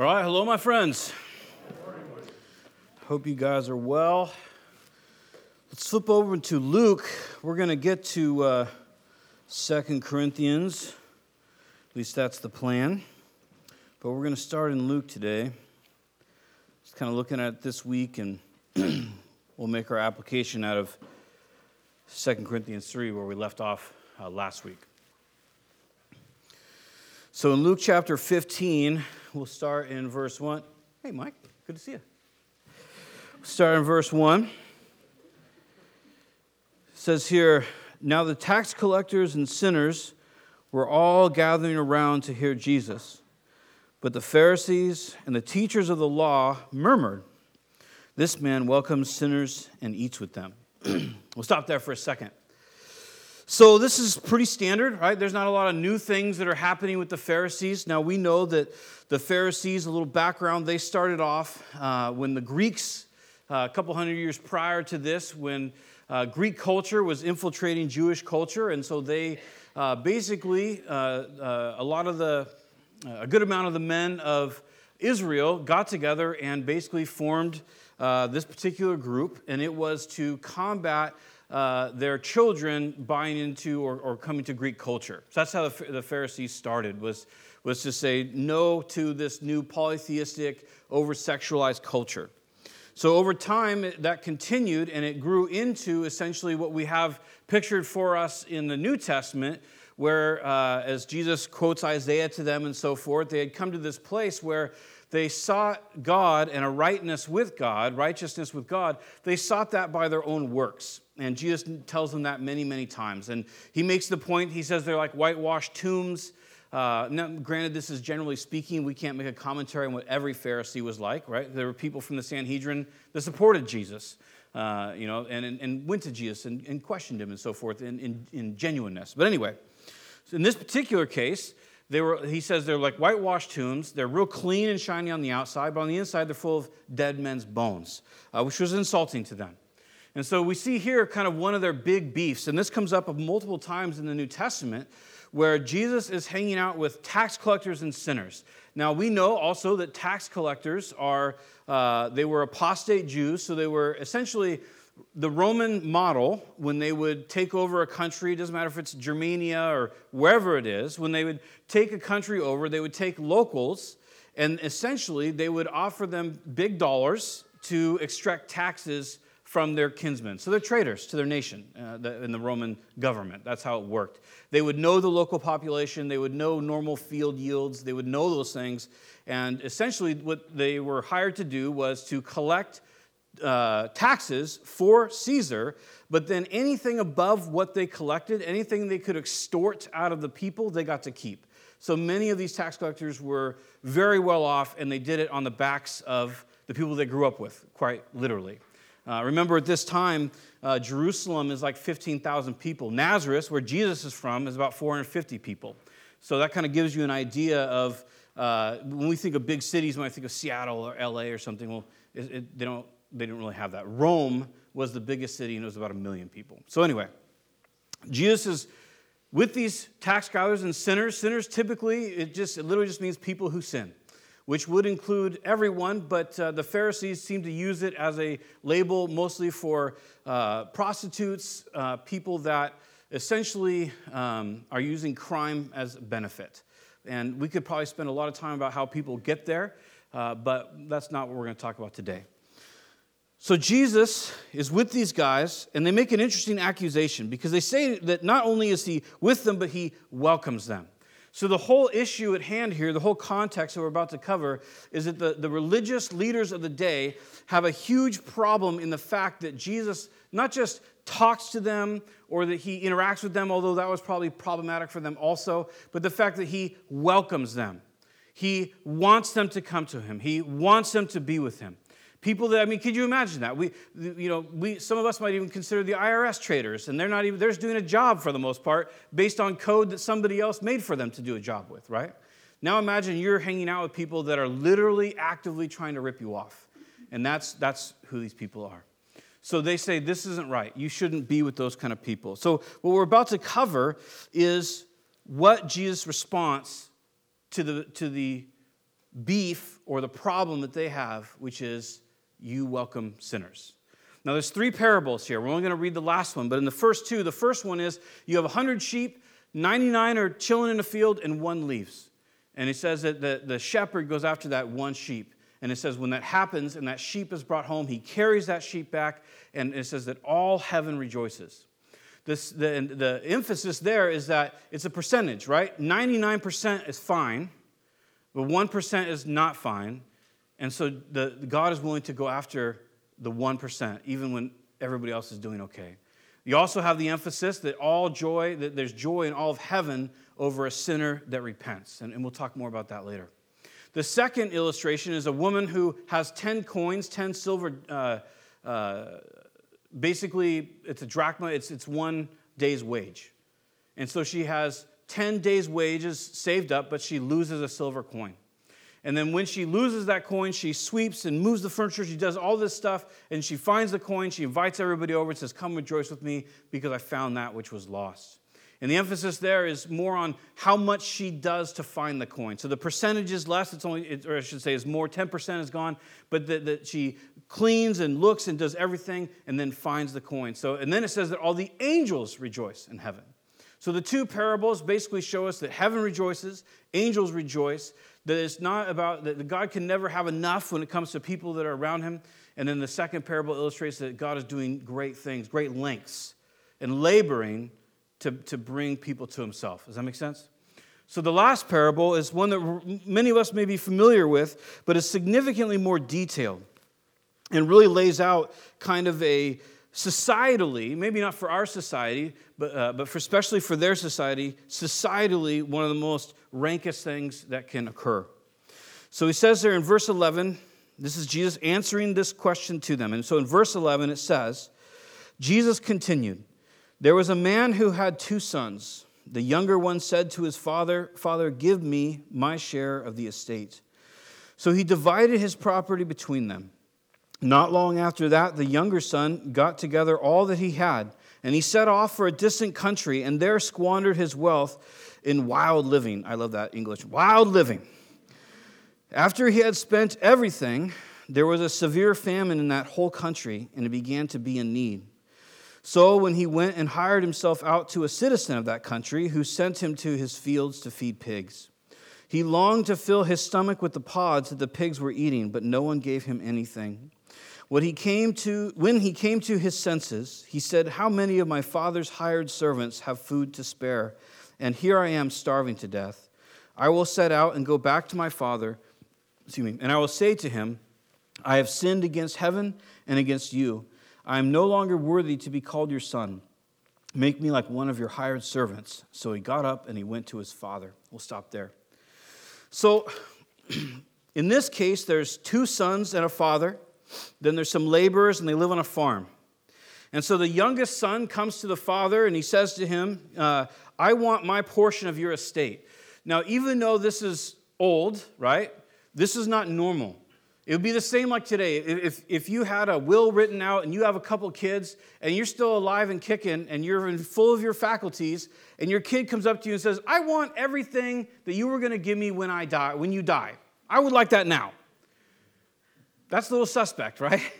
All right, hello, my friends. Hope you guys are well. Let's flip over to Luke. We're going to get to uh, 2 Corinthians. At least that's the plan. But we're going to start in Luke today. Just kind of looking at this week, and we'll make our application out of 2 Corinthians 3, where we left off uh, last week. So in Luke chapter 15, we'll start in verse 1. Hey, Mike, good to see you. Start in verse 1. It says here, Now the tax collectors and sinners were all gathering around to hear Jesus. But the Pharisees and the teachers of the law murmured, This man welcomes sinners and eats with them. we'll stop there for a second. So, this is pretty standard, right? There's not a lot of new things that are happening with the Pharisees. Now, we know that the Pharisees, a little background, they started off uh, when the Greeks, uh, a couple hundred years prior to this, when uh, Greek culture was infiltrating Jewish culture. And so, they uh, basically, uh, uh, a lot of the, a good amount of the men of Israel got together and basically formed this particular group, and it was to combat uh, their children buying into or, or, coming to Greek culture. So that's how the, the Pharisees started, was, was to say no to this new polytheistic, over-sexualized culture. So over time, that continued and it grew into essentially what we have pictured for us in the New Testament, where uh, as Jesus quotes Isaiah to them and so forth, they had come to this place where they sought God and a rightness with God, righteousness with God. They sought that by their own works. And Jesus tells them that many, many times. And he makes the point, he says they're like whitewashed tombs. Uh, now, granted, this is generally speaking. We can't make a commentary on what every Pharisee was like, right? There were people from the Sanhedrin that supported Jesus, uh, you know, and, and, went to Jesus and, and questioned him and so forth in, in, in genuineness. But anyway, so in this particular case, they were, he says they're like whitewashed tombs. They're real clean and shiny on the outside, but on the inside, they're full of dead men's bones, uh, which was insulting to them. And so we see here kind of one of their big beefs, and this comes up multiple times in the New Testament, where Jesus is hanging out with tax collectors and sinners. Now we know also that tax collectors are uh, they were apostate Jews, so they were essentially the Roman model, when they would take over a country, it doesn't matter if it's Germania or wherever it is, when they would take a country over, they would take locals and essentially they would offer them big dollars to extract taxes from their kinsmen. So they're traitors to their nation uh, the, in the Roman government. That's how it worked. They would know the local population, they would know normal field yields, they would know those things. And essentially, what they were hired to do was to collect uh, taxes for Caesar, but then anything above what they collected, anything they could extort out of the people, they got to keep. So many of these tax collectors were very well off, and they did it on the backs of the people they grew up with, quite literally. Uh, remember, at this time, uh, Jerusalem is like 15,000 people. Nazareth, where Jesus is from, is about 450 people. So that kind of gives you an idea of uh, when we think of big cities, when I think of Seattle or LA or something, well, it, it, they don't they didn't really have that. Rome was the biggest city and it was about a million people. So, anyway, Jesus is with these tax gatherers and sinners. Sinners typically, it just it literally just means people who sin, which would include everyone, but uh, the Pharisees seem to use it as a label mostly for uh, prostitutes, uh, people that essentially um, are using crime as benefit. And we could probably spend a lot of time about how people get there, uh, but that's not what we're going to talk about today. So Jesus is with these guys, and they make an interesting accusation because they say that not only is he with them, but he welcomes them. So, the whole issue at hand here, the whole context that we're about to cover, is that the, the religious leaders of the day have a huge problem in the fact that Jesus not just talks to them or that he interacts with them, although that was probably problematic for them also, but the fact that he welcomes them. He wants them to come to him, he wants them to be with him. People that, I mean, could you imagine that? We, you know, we, some of us might even consider the IRS traitors, and they're not even, they're just doing a job for the most part based on code that somebody else made for them to do a job with, right? Now imagine you're hanging out with people that are literally actively trying to rip you off. And that's, that's who these people are. So they say, this isn't right. You shouldn't be with those kind of people. So what we're about to cover is what Jesus' response to the, to the beef or the problem that they have, which is you welcome sinners. Now, there's three parables here. We're only going to read the last one, but in the first two, the first one is you have 100 sheep, 99 are chilling in the field, and one leaves. And he says that the, the shepherd goes after that one sheep. And it says, when that happens and that sheep is brought home, he carries that sheep back, and it says that all heaven rejoices. This, the, the emphasis there is that it's a percentage, right? 99% is fine, but 1% is not fine. And so the, God is willing to go after the 1%, even when everybody else is doing okay. You also have the emphasis that all joy, that there's joy in all of heaven over a sinner that repents. And, and we'll talk more about that later. The second illustration is a woman who has 10 coins, 10 silver, uh, uh, basically, it's a drachma, it's, it's one day's wage. And so she has 10 days' wages saved up, but she loses a silver coin. And then when she loses that coin, she sweeps and moves the furniture. She does all this stuff, and she finds the coin. She invites everybody over and says, Come rejoice with me because I found that which was lost. And the emphasis there is more on how much she does to find the coin. So the percentage is less, it's only, or I should say, is more, 10% is gone, but that, that she cleans and looks and does everything and then finds the coin. So, and then it says that all the angels rejoice in heaven. So the two parables basically show us that heaven rejoices, angels rejoice, that it's not about that God can never have enough when it comes to people that are around him. And then the second parable illustrates that God is doing great things, great lengths, and laboring to, to bring people to himself. Does that make sense? So the last parable is one that many of us may be familiar with, but is significantly more detailed and really lays out kind of a societally, maybe not for our society, but, uh, but for especially for their society, societally, one of the most rankest things that can occur. So he says there in verse 11, this is Jesus answering this question to them. And so in verse 11, it says, Jesus continued, There was a man who had two sons. The younger one said to his father, Father, give me my share of the estate. So he divided his property between them. Not long after that, the younger son got together all that he had, and he set off for a distant country and there squandered his wealth in wild living. I love that English wild living. After he had spent everything, there was a severe famine in that whole country, and he began to be in need. So, when he went and hired himself out to a citizen of that country who sent him to his fields to feed pigs, he longed to fill his stomach with the pods that the pigs were eating, but no one gave him anything. When he came to, when he came to his senses, he said, How many of my father's hired servants have food to spare? And here I am starving to death. I will set out and go back to my father, excuse me, and I will say to him, I have sinned against heaven and against you. I am no longer worthy to be called your son. Make me like one of your hired servants. So he got up and he went to his father. We'll stop there. So, in this case, there's two sons and a father. Then there's some laborers, and they live on a farm. And so the youngest son comes to the father and he says to him, uh, I want my portion of your estate. Now, even though this is old, right, this is not normal. It would be the same like today. If, if you had a will written out and you have a couple kids and you're still alive and kicking and you're full of your faculties, and your kid comes up to you and says, I want everything that you were going to give me when I die, when you die. I would like that now. That's a little suspect, right?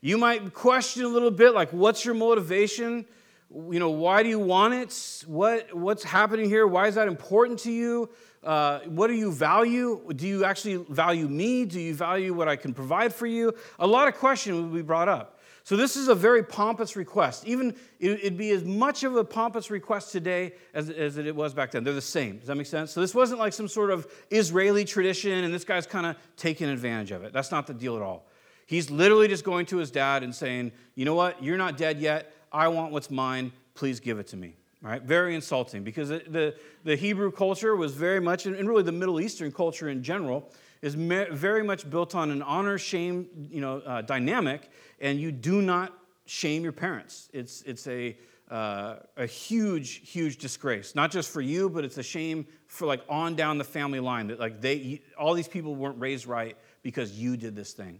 You might question a little bit, like, what's your motivation? You know, why do you want it? What, what's happening here? Why is that important to you? Uh, what do you value? Do you actually value me? Do you value what I can provide for you? A lot of questions would be brought up. So, this is a very pompous request. Even it'd be as much of a pompous request today as, as it was back then. They're the same. Does that make sense? So, this wasn't like some sort of Israeli tradition and this guy's kind of taking advantage of it. That's not the deal at all. He's literally just going to his dad and saying, You know what? You're not dead yet. I want what's mine. Please give it to me. Right? Very insulting because the, the Hebrew culture was very much, and really the Middle Eastern culture in general, is very much built on an honor shame you know, uh, dynamic, and you do not shame your parents. It's, it's a, uh, a huge, huge disgrace, not just for you, but it's a shame for like on down the family line that like they, all these people weren't raised right because you did this thing.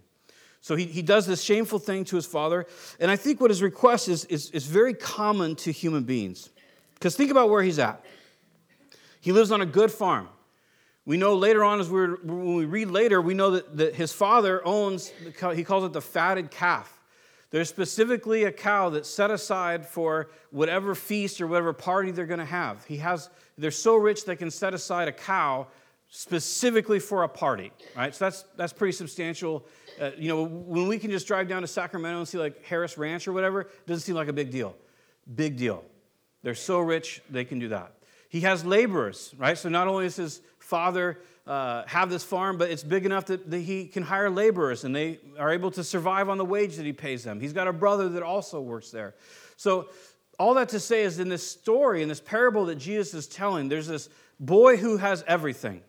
So he, he does this shameful thing to his father. And I think what his request is, is, is very common to human beings. Because think about where he's at. He lives on a good farm We know later on, as we're, when we read later, we know that, that his father owns, he calls it the fatted calf. There's specifically a cow that's set aside for whatever feast or whatever party they're going to have. He has, they're so rich they can set aside a cow specifically for a party, right? So that's, that's pretty substantial. Uh, you know, when we can just drive down to Sacramento and see like Harris Ranch or whatever, it doesn't seem like a big deal. Big deal. They're so rich, they can do that. He has laborers, right? So not only is his father uh, have this farm, but it's big enough that, that he can hire laborers and they are able to survive on the wage that he pays them. He's got a brother that also works there. So, all that to say is in this story, in this parable that Jesus is telling, there's this boy who has everything.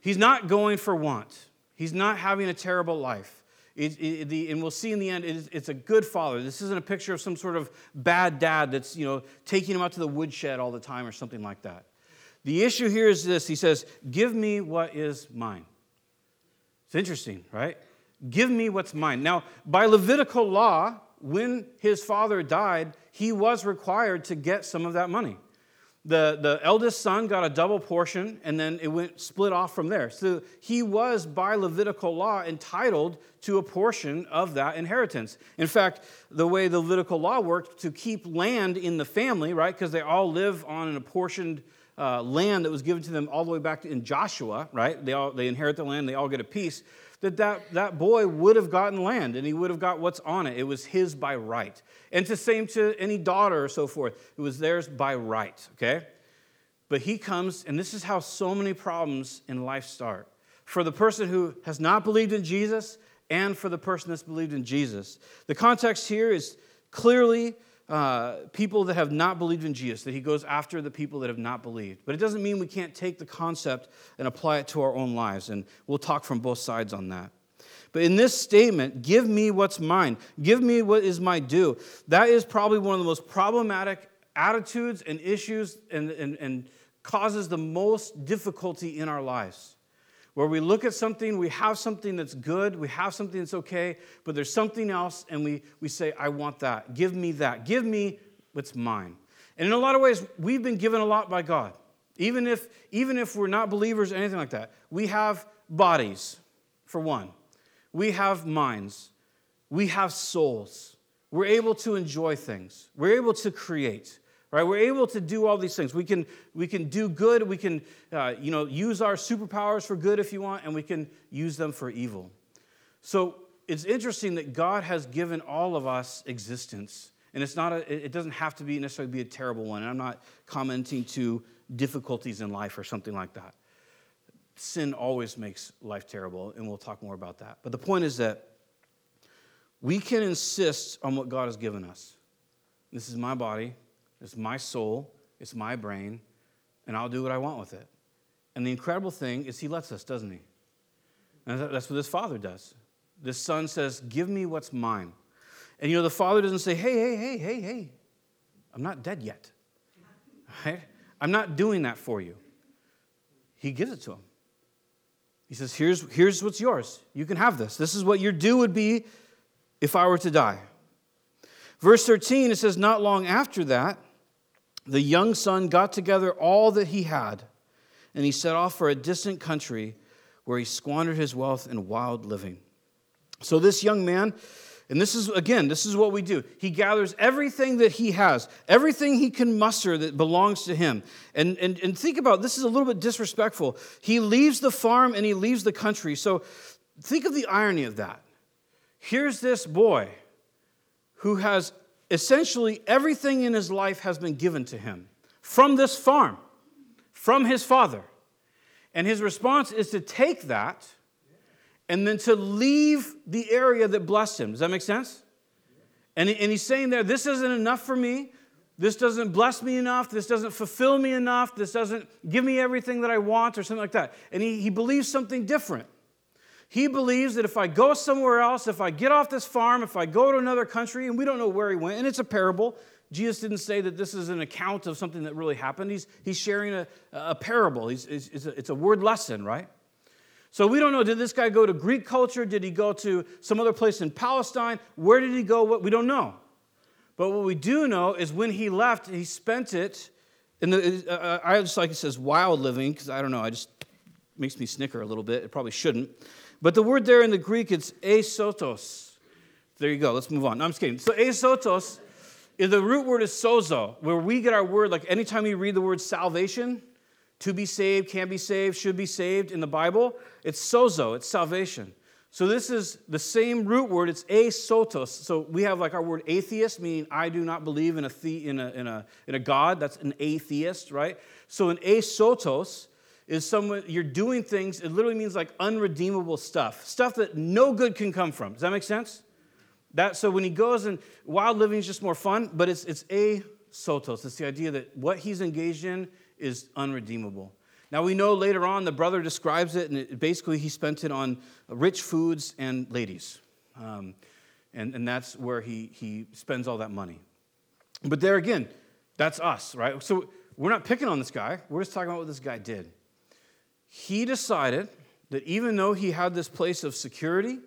He's not going for want, he's not having a terrible life. It, it, the, and we'll see in the end, it, it's a good father. This isn't a picture of some sort of bad dad that's, you know, taking him out to the woodshed all the time or something like that. The issue here is this He says, Give me what is mine. It's interesting, right? Give me what's mine. Now, by Levitical law, when his father died, he was required to get some of that money. The, the eldest son got a double portion, and then it went split off from there. So he was, by Levitical law, entitled to a portion of that inheritance. In fact, the way the Levitical law worked to keep land in the family, right, because they all live on an apportioned uh, land that was given to them all the way back in Joshua, right? They, all, they inherit the land, they all get a piece. That, that that boy would have gotten land and he would have got what's on it. It was his by right. And the same to any daughter or so forth. It was theirs by right, okay? But he comes, and this is how so many problems in life start. For the person who has not believed in Jesus and for the person that's believed in Jesus. The context here is clearly uh, people that have not believed in Jesus, that he goes after the people that have not believed. But it doesn't mean we can't take the concept and apply it to our own lives. And we'll talk from both sides on that. But in this statement, give me what's mine, give me what is my due, that is probably one of the most problematic attitudes and issues and, and, and causes the most difficulty in our lives where we look at something, we have something that's good, we have something that's okay, but there's something else, and we, we say, I want that. Give me that. Give me what's mine. And in a lot of ways, we've been given a lot by God. Even if, even if we're not believers or anything like that, we have bodies, for one. We have minds. We have souls. We're able to enjoy things. We're able to create right? We're able to do all these things. We can we can do good. We can uh, you know use our superpowers for good if you want and we can use them for evil. So it's interesting that god has given all of us existence and it's not a, it doesn't have to be necessarily be a terrible one and i'm not commenting to difficulties in life or something like that. Sin always makes life terrible and we'll talk more about that. But the point is that we can insist on what god has given us. This is my body it's my soul, it's my brain, and I'll do what I want with it. And the incredible thing is, he lets us, doesn't he? And that's what this father does. This son says, Give me what's mine. And you know, the father doesn't say, Hey, hey, hey, hey, hey, I'm not dead yet. Right? I'm not doing that for you. He gives it to him. He says, here's, here's what's yours. You can have this. This is what your due would be if I were to die. Verse 13, it says, Not long after that, the young son got together all that he had, and he set off for a distant country where he squandered his wealth in wild living. So, this young man, and this is, again, this is what we do. He gathers everything that he has, everything he can muster that belongs to him. And, and, and think about this is a little bit disrespectful. He leaves the farm and he leaves the country. So, think of the irony of that. Here's this boy who has essentially everything in his life has been given to him from this farm, from his father. And his response is to take that and then to leave the area that blessed him. Does that make sense? And, and he's saying there, this isn't enough for me. This doesn't bless me enough. This doesn't fulfill me enough. This doesn't give me everything that I want, or something like that. And he, he believes something different. He believes that if I go somewhere else, if I get off this farm, if I go to another country, and we don't know where he went, and it's a parable. Jesus didn't say that this is an account of something that really happened. He's, he's sharing a, a parable, he's, it's, a, it's a word lesson, right? So we don't know. Did this guy go to Greek culture? Did he go to some other place in Palestine? Where did he go? What we don't know. But what we do know is when he left, he spent it. In the, uh, I just like it says wild living because I don't know. I just makes me snicker a little bit. It probably shouldn't. But the word there in the Greek, it's asotos. There you go. Let's move on. No, I'm just kidding. So asotos, the root word is sozo, where we get our word, like anytime you read the word salvation, to be saved, can be saved, should be saved in the Bible, it's sozo, it's salvation. So this is the same root word, it's asotos. So we have like our word atheist, meaning I do not believe in a, the, in a, in a, in a God. That's an atheist, right? So an asotos is someone, you're doing things, it literally means like unredeemable stuff, stuff that no good can come from. Does that make sense? That, so when he goes and wild living is just more fun, but it's, it's a sotos It's the idea that what he's engaged in is unredeemable. Now we know later on the brother describes it, and it, basically he spent it on rich foods and ladies. Um, and, and that's where he, he spends all that money. But there again, that's us, right? So we're not picking on this guy, we're just talking about what this guy did. He decided that even though he had this place of security,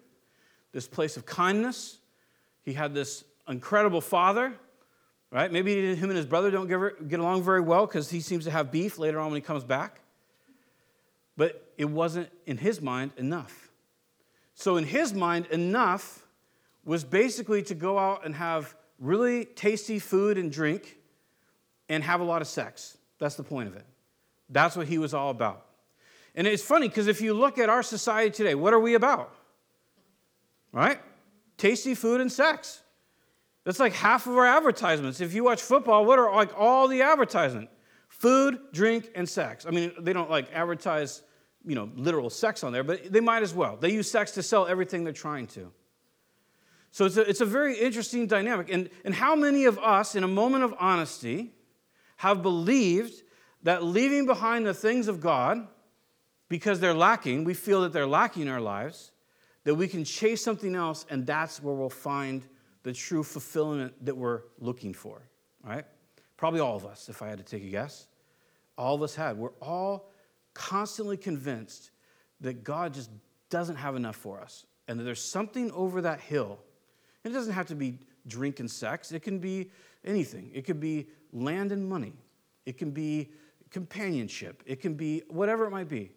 this place of kindness, he had this incredible father right? Maybe him and his brother don't get along very well because he seems to have beef later on when he comes back. But it wasn't, in his mind, enough. So, in his mind, enough was basically to go out and have really tasty food and drink and have a lot of sex. That's the point of it. That's what he was all about. And it's funny because if you look at our society today, what are we about? Right? Tasty food and sex. That's like half of our advertisements. If you watch football, what are like all the advertisement? Food, drink, and sex. I mean, they don't like advertise, you know, literal sex on there, but they might as well. They use sex to sell everything they're trying to. So it's a, it's a very interesting dynamic. And, and how many of us, in a moment of honesty, have believed that leaving behind the things of God, because they're lacking, we feel that they're lacking in our lives, that we can chase something else, and that's where we'll find the true fulfillment that we're looking for, right? Probably all of us, if I had to take a guess. All of us had. We're all constantly convinced that God just doesn't have enough for us and that there's something over that hill. And it doesn't have to be drink and sex, it can be anything. It could be land and money, it can be companionship, it can be whatever it might be.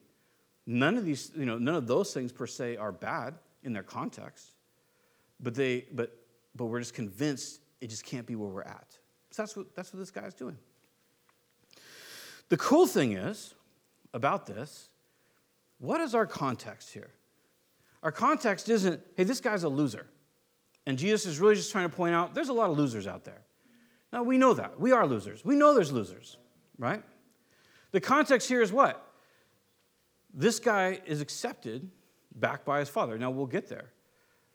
None of these, you know, none of those things per se are bad in their context. But they, but but we're just convinced it just can't be where we're at. So that's what, that's what this guy's doing. The cool thing is about this, what is our context here? Our context isn't, hey, this guy's a loser. And Jesus is really just trying to point out there's a lot of losers out there. Now, we know that. We are losers. We know there's losers, right? The context here is what? This guy is accepted back by his father. Now, we'll get there.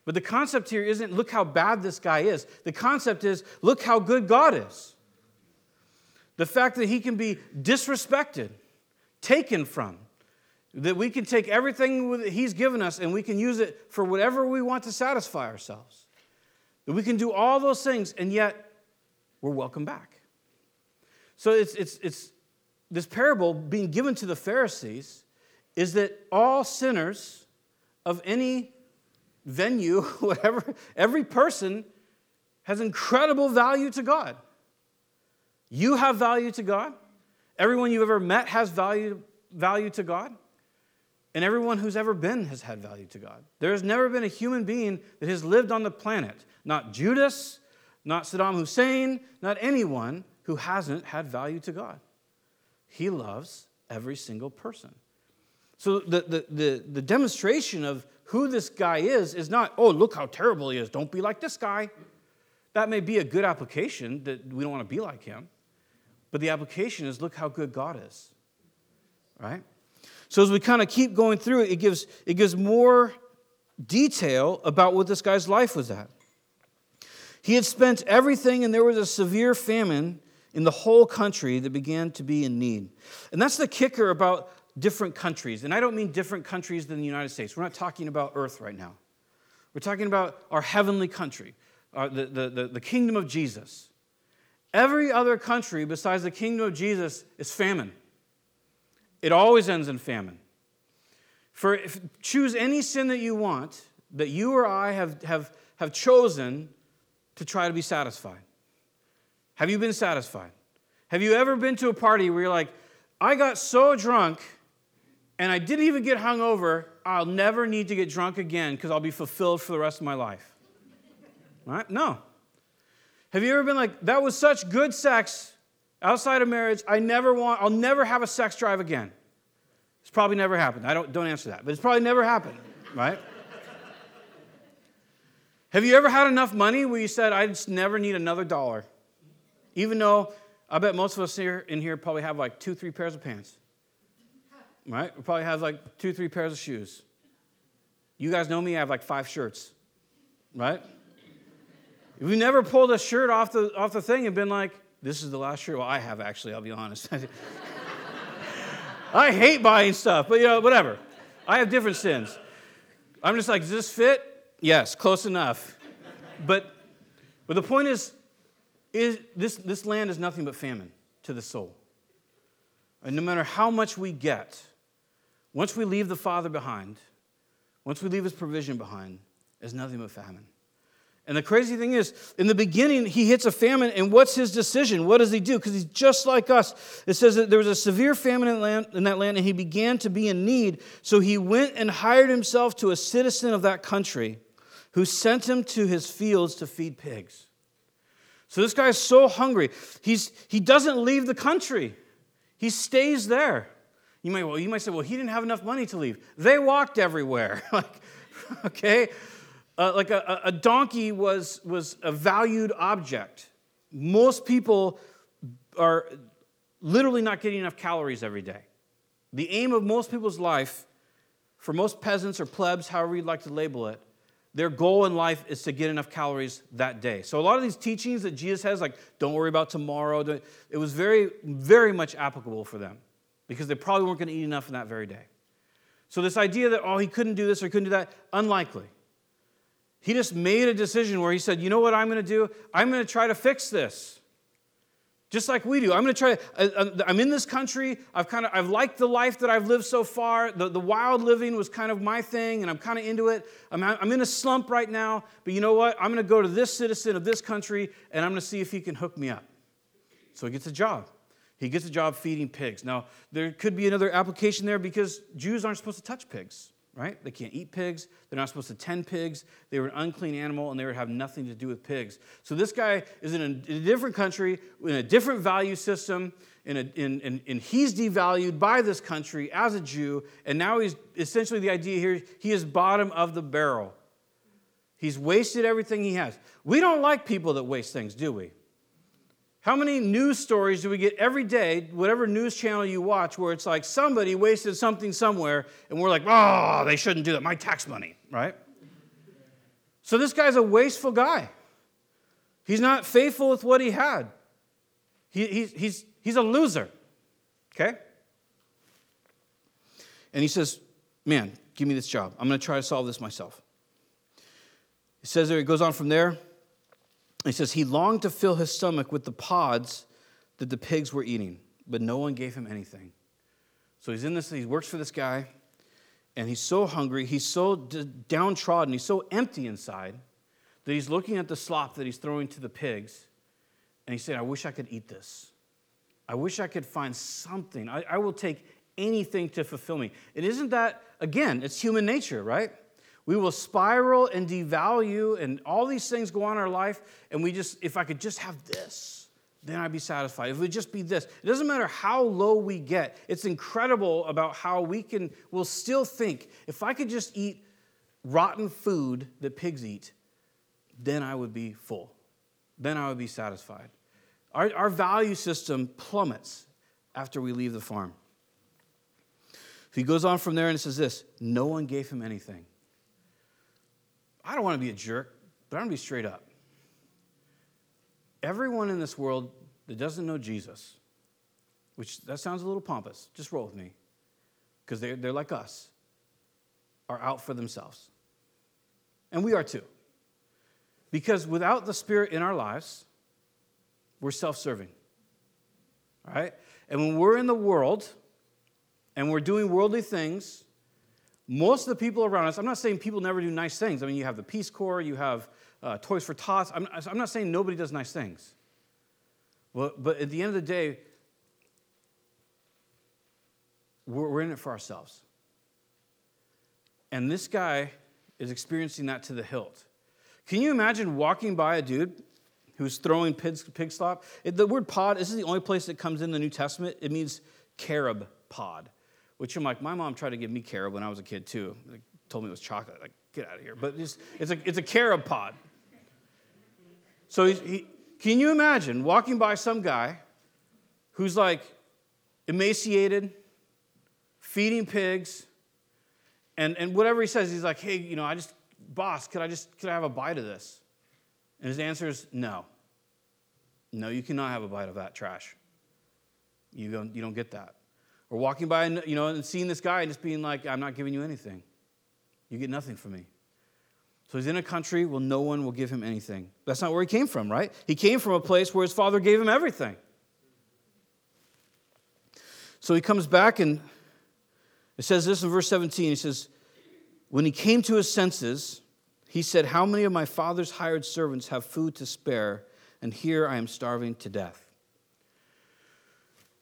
But the concept here isn't look how bad this guy is. The concept is look how good God is. The fact that he can be disrespected, taken from, that we can take everything that he's given us and we can use it for whatever we want to satisfy ourselves. That we can do all those things and yet we're welcome back. So it's, it's, it's this parable being given to the Pharisees is that all sinners of any venue, whatever, every person has incredible value to God. You have value to God. Everyone you've ever met has value, value to God. And everyone who's ever been has had value to God. There has never been a human being that has lived on the planet, not Judas, not Saddam Hussein, not anyone who hasn't had value to God. He loves every single person. So the, the, the, the demonstration of who this guy is is not, oh, look how terrible he is. Don't be like this guy. That may be a good application that we don't want to be like him. But the application is look how good God is. Right? So as we kind of keep going through it, it gives, it gives more detail about what this guy's life was at. He had spent everything, and there was a severe famine in the whole country that began to be in need. And that's the kicker about different countries. And I don't mean different countries than the United States. We're not talking about earth right now. We're talking about our heavenly country, uh, the, the, the, the kingdom of Jesus. Every other country besides the kingdom of Jesus is famine. It always ends in famine. For if, choose any sin that you want that you or I have, have, have chosen to try to be satisfied. Have you been satisfied? Have you ever been to a party where you're like, I got so drunk and I didn't even get hungover, I'll never need to get drunk again because I'll be fulfilled for the rest of my life. Right? No. Have you ever been like, that was such good sex outside of marriage, I never want, I'll never have a sex drive again? It's probably never happened. I don't, don't answer that, but it's probably never happened, right? Have you ever had enough money where you said, I just never need another dollar? Even though I bet most of us here in here probably have like two, three pairs of pants. Right? We probably have like two, three pairs of shoes. You guys know me, I have like five shirts. Right? We've never pulled a shirt off the, off the thing and been like, this is the last shirt. Well, I have actually, I'll be honest. I hate buying stuff, but you know, whatever. I have different sins. I'm just like, does this fit? Yes, close enough. But, but the point is, is this, this land is nothing but famine to the soul. And no matter how much we get, once we leave the Father behind, once we leave His provision behind, there's nothing but famine. And the crazy thing is, in the beginning, he hits a famine, and what's his decision? What does he do? Because he's just like us. It says that there was a severe famine in, land, in, that land, and he began to be in need. So he went and hired himself to a citizen of that country who sent him to his fields to feed pigs. So this guy is so hungry. He's, he doesn't leave the country, he stays there. You might, well, you might say, well, he didn't have enough money to leave. They walked everywhere. like, okay? Uh, like a, a donkey was, was a valued object. Most people are literally not getting enough calories every day. The aim of most people's life, for most peasants or plebs, however you'd like to label it, their goal in life is to get enough calories that day. So a lot of these teachings that Jesus has, like don't worry about tomorrow, it was very, very much applicable for them because they probably weren't going to eat enough in that very day. So this idea that oh he couldn't do this or couldn't do that, unlikely. He just made a decision where he said, you know what I'm going to do? I'm going to try to fix this. Just like we do. I'm going to uh, uh, try, I'm in this country. I've kind of, I've liked the life that I've lived so far. The, the wild living was kind of my thing, and I'm kind of into it. I'm, I'm in a slump right now, but you know what? I'm going to go to this citizen of this country, and I'm going to see if he can hook me up. So he gets a job. He gets a job feeding pigs. Now, there could be another application there because Jews aren't supposed to touch pigs right? They can't eat pigs. They're not supposed to tend pigs. They were an unclean animal and they would have nothing to do with pigs. So this guy is in a, in a different country, in a different value system, in a, in, in, and he's devalued by this country as a Jew. And now he's essentially the idea here he is bottom of the barrel. He's wasted everything he has. We don't like people that waste things, do we? How many news stories do we get every day, whatever news channel you watch, where it's like somebody wasted something somewhere and we're like, oh, they shouldn't do that, my tax money, right? So this guy's a wasteful guy. He's not faithful with what he had. He, he's, he's, he's a loser, okay? And he says, man, give me this job. I'm going to try to solve this myself. He says there, it goes on from there. He says, He longed to fill his stomach with the pods that the pigs were eating, but no one gave him anything. So he's in this, he works for this guy, and he's so hungry, he's so downtrodden, he's so empty inside that he's looking at the slop that he's throwing to the pigs, and he's saying, I wish I could eat this. I wish I could find something. I, I will take anything to fulfill me. And isn't that, again, it's human nature, right? We will spiral and devalue, and all these things go on in our life. And we just, if I could just have this, then I'd be satisfied. If it would just be this, it doesn't matter how low we get. It's incredible about how we can, we'll still think, if I could just eat rotten food that pigs eat, then I would be full. Then I would be satisfied. Our, our value system plummets after we leave the farm. He goes on from there and says this No one gave him anything. I don't want to be a jerk, but I'm going to be straight up. Everyone in this world that doesn't know Jesus, which that sounds a little pompous, just roll with me, because they're, they're like us, are out for themselves. And we are too. Because without the Spirit in our lives, we're self serving. All right? And when we're in the world and we're doing worldly things, most of the people around us, I'm not saying people never do nice things. I mean, you have the Peace Corps, you have uh, Toys for Tots. I'm, I'm, not saying nobody does nice things. Well, but at the end of the day, we're, we're in it for ourselves. And this guy is experiencing that to the hilt. Can you imagine walking by a dude who's throwing pigs, pig slop? It, the word pod, this is the only place that comes in the New Testament. It means carob pod, which I'm like, my mom tried to give me carob when I was a kid too. Like, told me it was chocolate. Like, get out of here. But it's, it's, a, it's a carob pod. So he, can you imagine walking by some guy who's like emaciated, feeding pigs, and, and whatever he says, he's like, hey, you know, I just, boss, could I just, could I have a bite of this? And his answer is no. No, you cannot have a bite of that trash. You don't, you don't get that. Or walking by, you know, and seeing this guy and just being like, I'm not giving you anything. You get nothing from me. So he's in a country where no one will give him anything. That's not where he came from, right? He came from a place where his father gave him everything. So he comes back and it says this in verse 17. He says, When he came to his senses, he said, How many of my father's hired servants have food to spare? And here I am starving to death.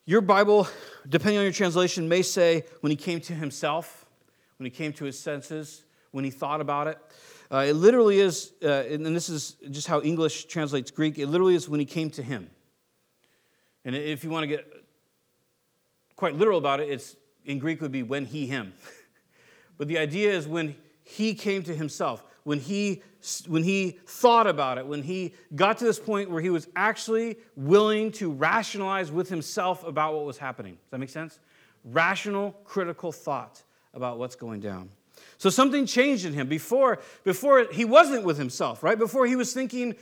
Your Bible, depending on your translation, may say when he came to himself, when he came to his senses, when he thought about it. Uh, it literally is, uh, and this is just how English translates Greek, it literally is when he came to him. And if you want to get quite literal about it, it's in Greek would be when he, him. but the idea is when he came to himself, when he, when he thought about it, when he got to this point where he was actually willing to rationalize with himself about what was happening. Does that make sense? Rational, critical thought about what's going down. So something changed in him. Before, before he wasn't with himself, right? Before he was thinking,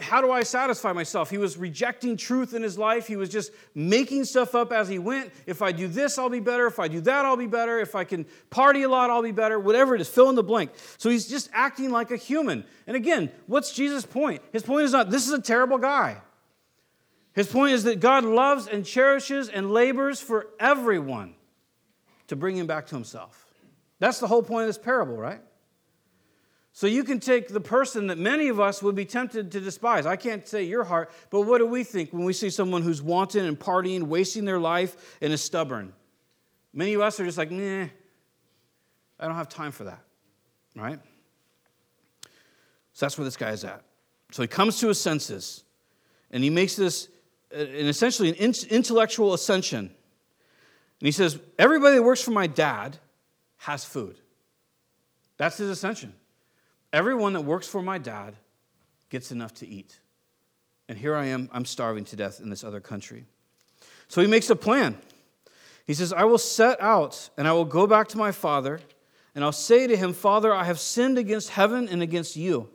how do I satisfy myself? He was rejecting truth in his life. He was just making stuff up as he went. If I do this, I'll be better. If I do that, I'll be better. If I can party a lot, I'll be better. Whatever it is, fill in the blank. So he's just acting like a human. And again, what's Jesus' point? His point is not, this is a terrible guy. His point is that God loves and cherishes and labors for everyone to bring him back to himself. That's the whole point of this parable, right? So you can take the person that many of us would be tempted to despise. I can't say your heart, but what do we think when we see someone who's wanton and partying, wasting their life, and is stubborn? Many of us are just like, nah, I don't have time for that, right? So that's where this guy is at. So he comes to his senses, and he makes this, uh, an essentially an intellectual ascension. And he says, Everybody that works for my dad has food. That's his ascension. Everyone that works for my dad gets enough to eat. And here I am, I'm starving to death in this other country. So he makes a plan. He says, I will set out and I will go back to my father, and I'll say to him, Father, I have sinned against heaven and against you.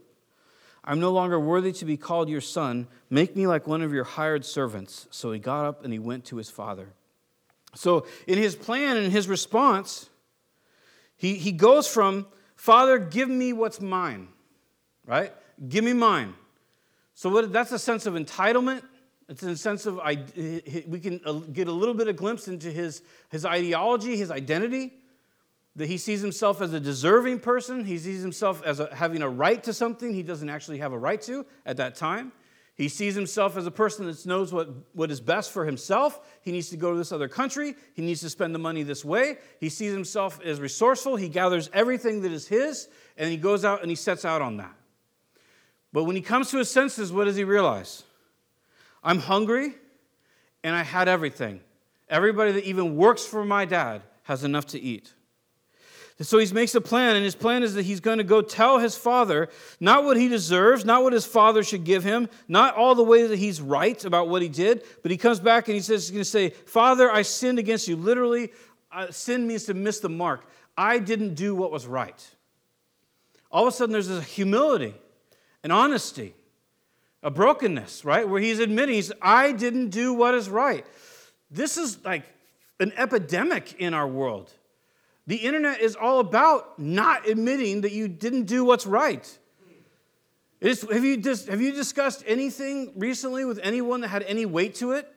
I'm no longer worthy to be called your son. Make me like one of your hired servants. So he got up and he went to his father. So, in his plan and his response, he, he goes from, Father, give me what's mine, right? Give me mine. So what, that's a sense of entitlement. It's a sense of, I, we can get a little bit of glimpse into his, his ideology, his identity, that he sees himself as a deserving person. He sees himself as a, having a right to something he doesn't actually have a right to at that time. He sees himself as a person that knows what, what is best for himself. He needs to go to this other country. He needs to spend the money this way. He sees himself as resourceful. He gathers everything that is his, and he goes out and he sets out on that. But when he comes to his senses, what does he realize? I'm hungry, and I had everything. Everybody that even works for my dad has enough to eat. So he makes a plan, and his plan is that he's going to go tell his father not what he deserves, not what his father should give him, not all the ways that he's right about what he did, but he comes back and he says, he's going to say, Father, I sinned against you. Literally, uh, sin means to miss the mark. I didn't do what was right. All of a sudden, there's a humility, an honesty, a brokenness, right? Where he's admitting, he's, I didn't do what is right. This is like an epidemic in our world. The internet is all about not admitting that you didn't do what's right. Is, have, you dis, have you discussed anything recently with anyone that had any weight to it?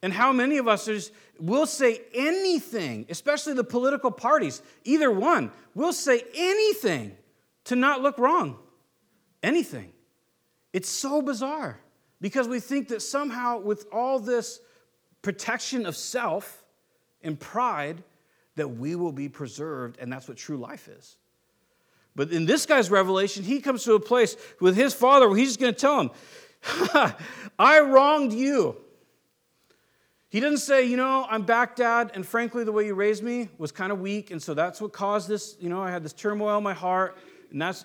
And how many of us will say anything, especially the political parties, either one, will say anything to not look wrong. Anything. It's so bizarre because we think that somehow, with all this protection of self and pride, that we will be preserved, and that's what true life is. But in this guy's revelation, he comes to a place with his father where he's just going to tell him, I wronged you. He doesn't say, you know, I'm back, Dad, and frankly, the way you raised me was kind of weak, and so that's what caused this. You know, I had this turmoil in my heart, and that's.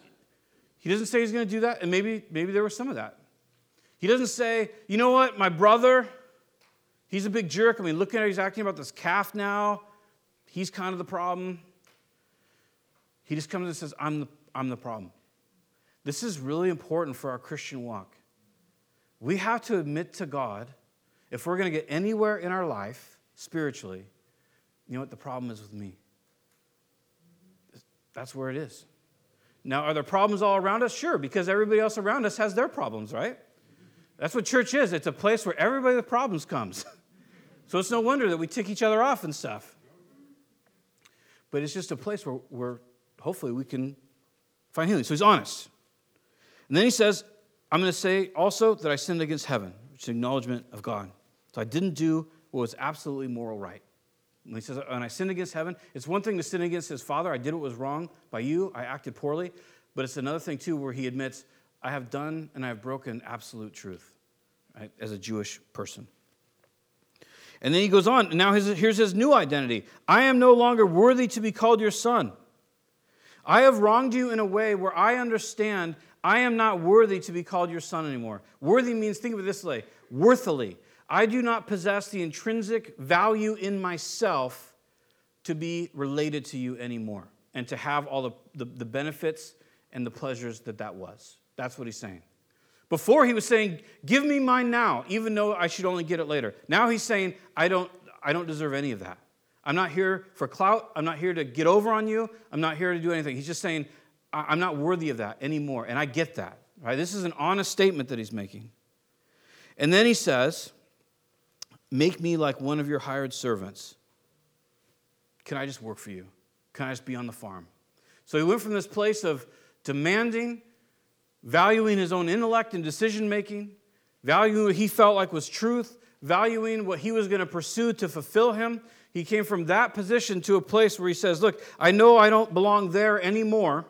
He doesn't say he's going to do that, and maybe maybe there was some of that. He doesn't say, you know what, my brother, he's a big jerk. I mean, look at how he's acting about this calf now. He's kind of the problem. He just comes and says, I'm the, I'm the problem. This is really important for our Christian walk. We have to admit to God if we're going to get anywhere in our life spiritually, you know what the problem is with me? That's where it is. Now, are there problems all around us? Sure, because everybody else around us has their problems, right? That's what church is. It's a place where everybody with problems comes. so it's no wonder that we tick each other off and stuff. But it's just a place where, where hopefully we can find healing. So he's honest. And then he says, I'm going to say also that I sinned against heaven, which is acknowledgement of God. So I didn't do what was absolutely moral right. When he says, and I sinned against heaven, it's one thing to sin against his father. I did what was wrong by you. I acted poorly. But it's another thing, too, where he admits, I have done and I have broken absolute truth right, as a Jewish person. And then he goes on. Now his, here's his new identity I am no longer worthy to be called your son. I have wronged you in a way where I understand I am not worthy to be called your son anymore. Worthy means, think of it this way worthily. I do not possess the intrinsic value in myself to be related to you anymore and to have all the, the, the, benefits and the pleasures that that was. That's what he's saying. Before he was saying, Give me mine now, even though I should only get it later. Now he's saying, I don't, I don't deserve any of that. I'm not here for clout. I'm not here to get over on you. I'm not here to do anything. He's just saying, I'm not worthy of that anymore. And I get that. Right? This is an honest statement that he's making. And then he says, Make me like one of your hired servants. Can I just work for you? Can I just be on the farm? So he went from this place of demanding, valuing his own intellect and decision making, valuing what he felt like was truth, valuing what he was going to pursue to fulfill him. He came from that position to a place where he says, Look, I know I don't belong there anymore.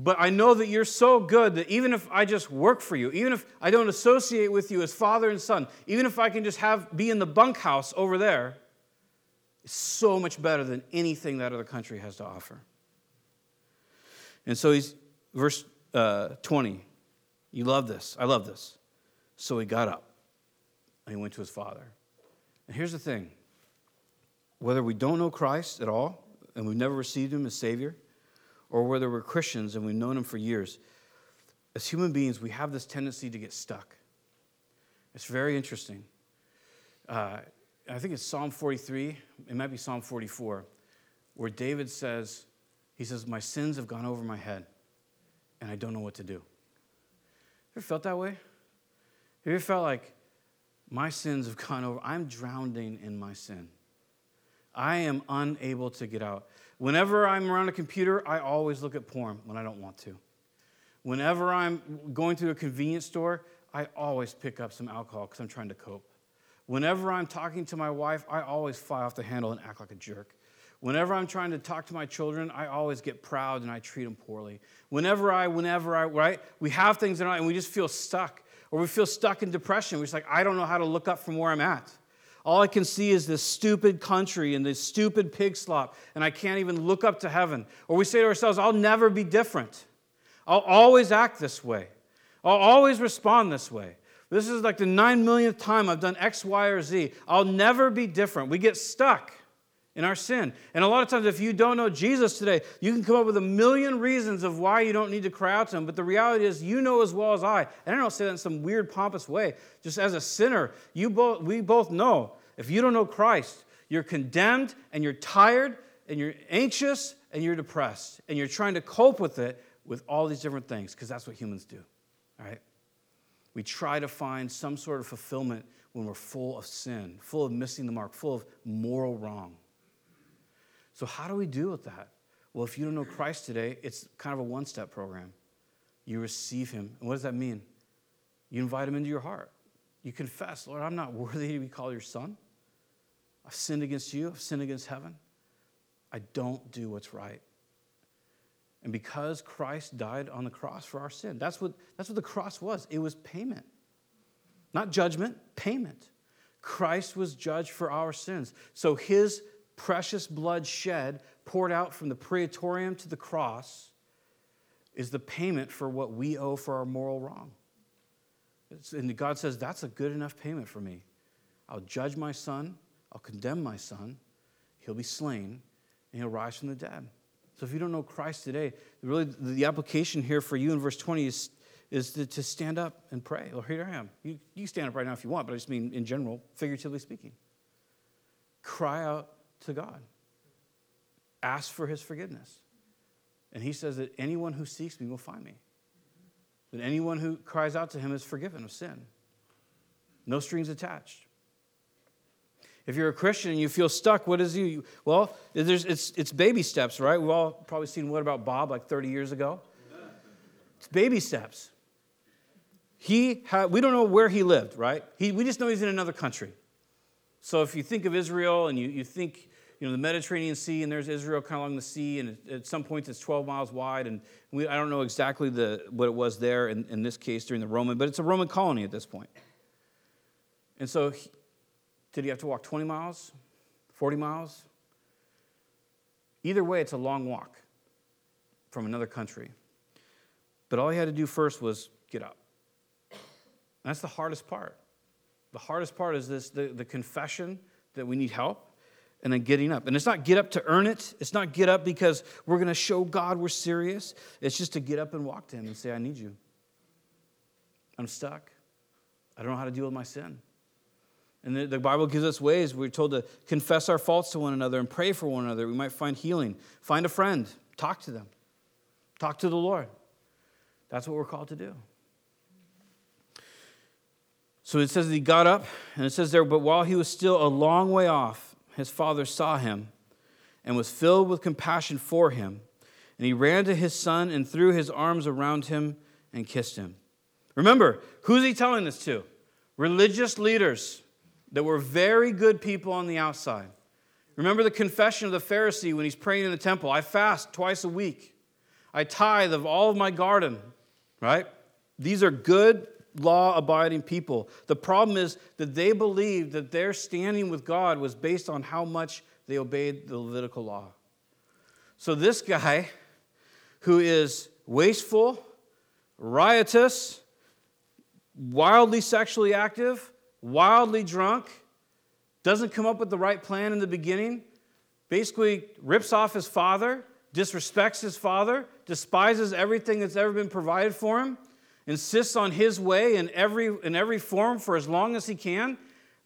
But I know that you're so good that even if I just work for you, even if I don't associate with you as father and son, even if I can just have be in the bunkhouse over there, it's so much better than anything that other country has to offer. And so he's verse uh, 20. You love this. I love this. So he got up and he went to his father. And here's the thing whether we don't know Christ at all and we've never received him as Savior, or whether we're Christians and we've known Him for years, as human beings, we have this tendency to get stuck. It's very interesting. Uh, I think it's Psalm 43, it might be Psalm 44, where David says, He says, My sins have gone over my head, and I don't know what to do. Ever felt that way? Have you ever felt like my sins have gone over? I'm drowning in my sin. I am unable to get out. Whenever I'm around a computer, I always look at porn when I don't want to. Whenever I'm going to a convenience store, I always pick up some alcohol because I'm trying to cope. Whenever I'm talking to my wife, I always fly off the handle and act like a jerk. Whenever I'm trying to talk to my children, I always get proud and I treat them poorly. Whenever I, whenever I, right? We have things in our, and we just feel stuck, or we feel stuck in depression. We're just like, I don't know how to look up from where I'm at. All I can see is this stupid country and this stupid pig slop, and I can't even look up to heaven. Or we say to ourselves, I'll never be different. I'll always act this way. I'll always respond this way. This is like the nine millionth time I've done X, Y, or Z. I'll never be different. We get stuck in our sin. And a lot of times, if you don't know Jesus today, you can come up with a million reasons of why you don't need to cry out to him. But the reality is, you know as well as I, and I don't say that in some weird, pompous way, just as a sinner, you both, we both know if you don't know Christ, you're condemned and you're tired and you're anxious and you're depressed and you're trying to cope with it with all these different things because that's what humans do. All right? We try to find some sort of fulfillment when we're full of sin, full of missing the mark, full of moral wrong. So, how do we deal with that? Well, if you don't know Christ today, it's kind of a one step program. You receive Him. And what does that mean? You invite Him into your heart. You confess, Lord, I'm not worthy to be called your son. I've sinned against you, I've sinned against heaven. I don't do what's right. And because Christ died on the cross for our sin, that's what, that's what the cross was. It was payment. Not judgment, payment. Christ was judged for our sins. So his precious blood shed, poured out from the praetorium to the cross, is the payment for what we owe for our moral wrong. It's, and God says, that's a good enough payment for me. I'll judge my son, I'll condemn my son, he'll be slain, and he'll rise from the dead. So if you don't know Christ today, really the application here for you in verse 20 is, is to, to stand up and pray. Well, here I am. You, you stand up right now if you want, but I just mean in general, figuratively speaking. Cry out to God. Ask for his forgiveness. And he says that anyone who seeks me will find me. That anyone who cries out to him is forgiven of sin. No strings attached. If you're a Christian and you feel stuck, what is you? Well, it's, it's baby steps, right? We've all probably seen What About Bob like 30 years ago. It's baby steps. He had, we don't know where he lived, right? He, we just know he's in another country. So if you think of Israel and you, you think, you know, the Mediterranean Sea and there's Israel kind of along the sea, and at some points it's 12 miles wide, and we, I don't know exactly the, what it was there in, in this case during the Roman, but it's a Roman colony at this point. And so, he, did he have to walk 20 miles, 40 miles? Either way, it's a long walk from another country. But all he had to do first was get up. And that's the hardest part. The hardest part is this the, the confession that we need help and then getting up. And it's not get up to earn it. It's not get up because we're going to show God we're serious. It's just to get up and walk to Him and say, I need you. I'm stuck. I don't know how to deal with my sin. And the, the, Bible gives us ways. We're told to confess our faults to one another and pray for one another. We might find healing. Find a friend, talk to them, talk to the Lord. That's what we're called to do. So it says he got up, and it says there, but while he was still a long way off, his father saw him and was filled with compassion for him. And he ran to his son and threw his arms around him and kissed him. Remember, who's he telling this to? Religious leaders that were very good people on the outside. Remember the confession of the Pharisee when he's praying in the temple I fast twice a week, I tithe of all of my garden, right? These are good law abiding people. The problem is that they believed that their standing with God was based on how much they obeyed the Levitical law. So this guy, who is wasteful, riotous, wildly sexually active, wildly drunk, doesn't come up with the right plan in the beginning, basically rips off his father, disrespects his father, despises everything that's ever been provided for him, insists on his way in every, in every form for as long as he can,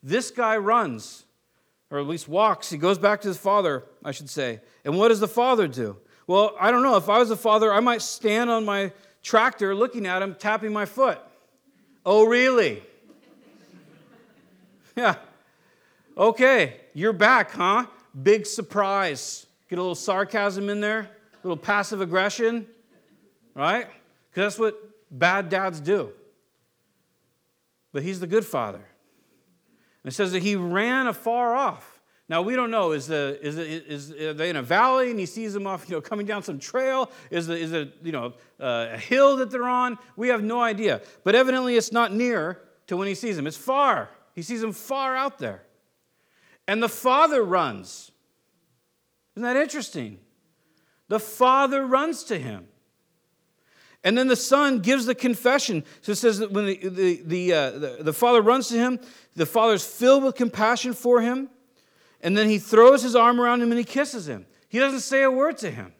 this guy runs, or at least walks. He goes back to his father, I should say. And what does the father do? Well, I don't know. If I was a father, I might stand on my tractor looking at him, tapping my foot. Oh, really? yeah. Okay, you're back, huh? Big surprise. Get a little sarcasm in there, a little passive aggression, right? Because that's what bad dads do. But he's the good father. And it says that he ran afar off. Now we don't know. Is the is it, is are they in a valley and he sees them off, you know, coming down some trail? Is it, is it you know uh, a hill that they're on? We have no idea. But evidently it's not near to when he sees them. It's far. He sees them far out there. And the father runs. Isn't that interesting? The father runs to him. And then the son gives the confession. So it says that when the, the, the, uh, the, the father runs to him, the father's filled with compassion for him. And then he throws his arm around him and he kisses him. He doesn't say a word to him.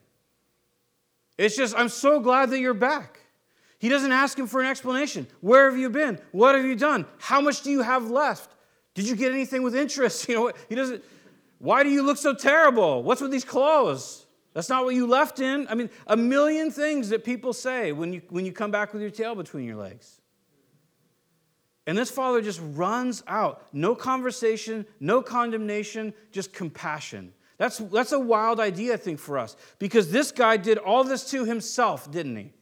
It's just, I'm so glad that you're back. He doesn't ask him for an explanation. Where have you been? What have you done? How much do you have left? Did you get anything with interest? You know, he doesn't. Why do you look so terrible? What's with these clothes? That's not what you left in. I mean, a million things that people say when you, when you come back with your tail between your legs. And this father just runs out. No conversation, no condemnation, just compassion. That's, that's a wild idea, I think, for us. Because this guy did all this to himself, didn't he?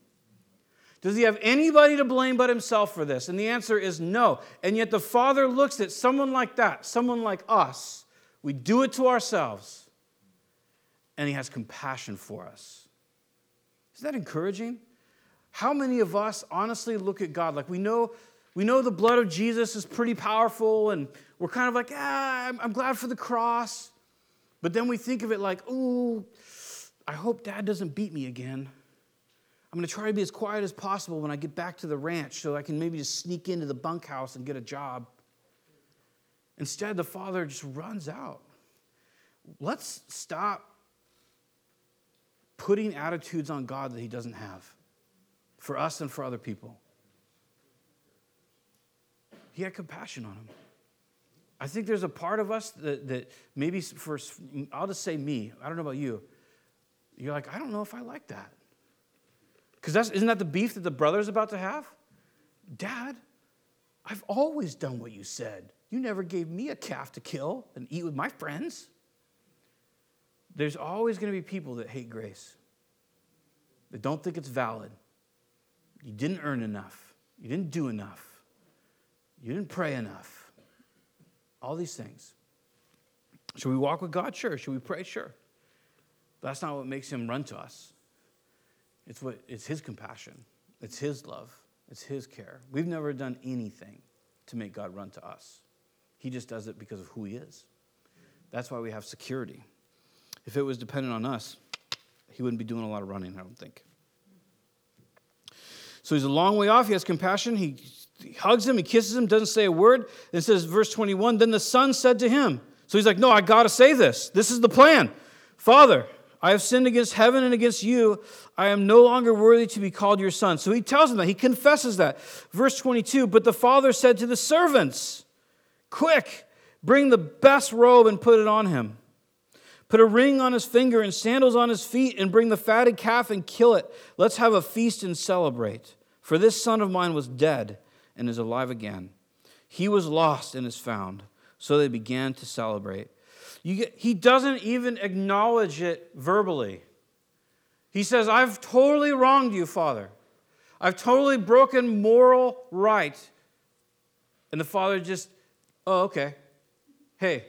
Does he have anybody to blame but himself for this? And the answer is no. And yet the father looks at someone like that, someone like us. We do it to ourselves and he has compassion for us. Isn't that encouraging? How many of us honestly look at God like we know we know the blood of Jesus is pretty powerful and we're kind of like, ah, I'm, I'm glad for the cross. But then we think of it like, oh, I hope dad doesn't beat me again. I'm going to try to be as quiet as possible when I get back to the ranch so I can maybe just sneak into the bunkhouse and get a job. Instead, the father just runs out. Let's stop putting attitudes on God that he doesn't have for us and for other people. He had compassion on him. I think there's a part of us that, that maybe for, I'll just say me, I don't know about you. You're like, I don't know if I like that. Because that's isn't that the beef that the brother's about to have? Dad, I've always done what you said. You never gave me a calf to kill and eat with my friends. There's always going to be people that hate grace, that don't think it's valid. You didn't earn enough, you didn't do enough, you didn't pray enough. All these things. Should we walk with God? Sure. Should we pray? Sure. But that's not what makes him run to us. It's, what, it's His compassion, it's His love, it's His care. We've never done anything to make God run to us. He just does it because of who He is. That's why we have security. If it was dependent on us, He wouldn't be doing a lot of running, I don't think. So he's a long way off. He has compassion. He, he hugs him, he kisses him, doesn't say a word. It says, verse 21 Then the son said to him, So he's like, No, I got to say this. This is the plan. Father, I have sinned against heaven and against you. I am no longer worthy to be called your son. So he tells him that. He confesses that. Verse 22 But the father said to the servants, Quick, bring the best robe and put it on him. Put a ring on his finger and sandals on his feet, and bring the fatted calf and kill it. Let's have a feast and celebrate. For this son of mine was dead and is alive again. He was lost and is found. So they began to celebrate. Get, he doesn't even acknowledge it verbally. He says, I've totally wronged you, Father. I've totally broken moral right. And the father just, oh, okay. Hey,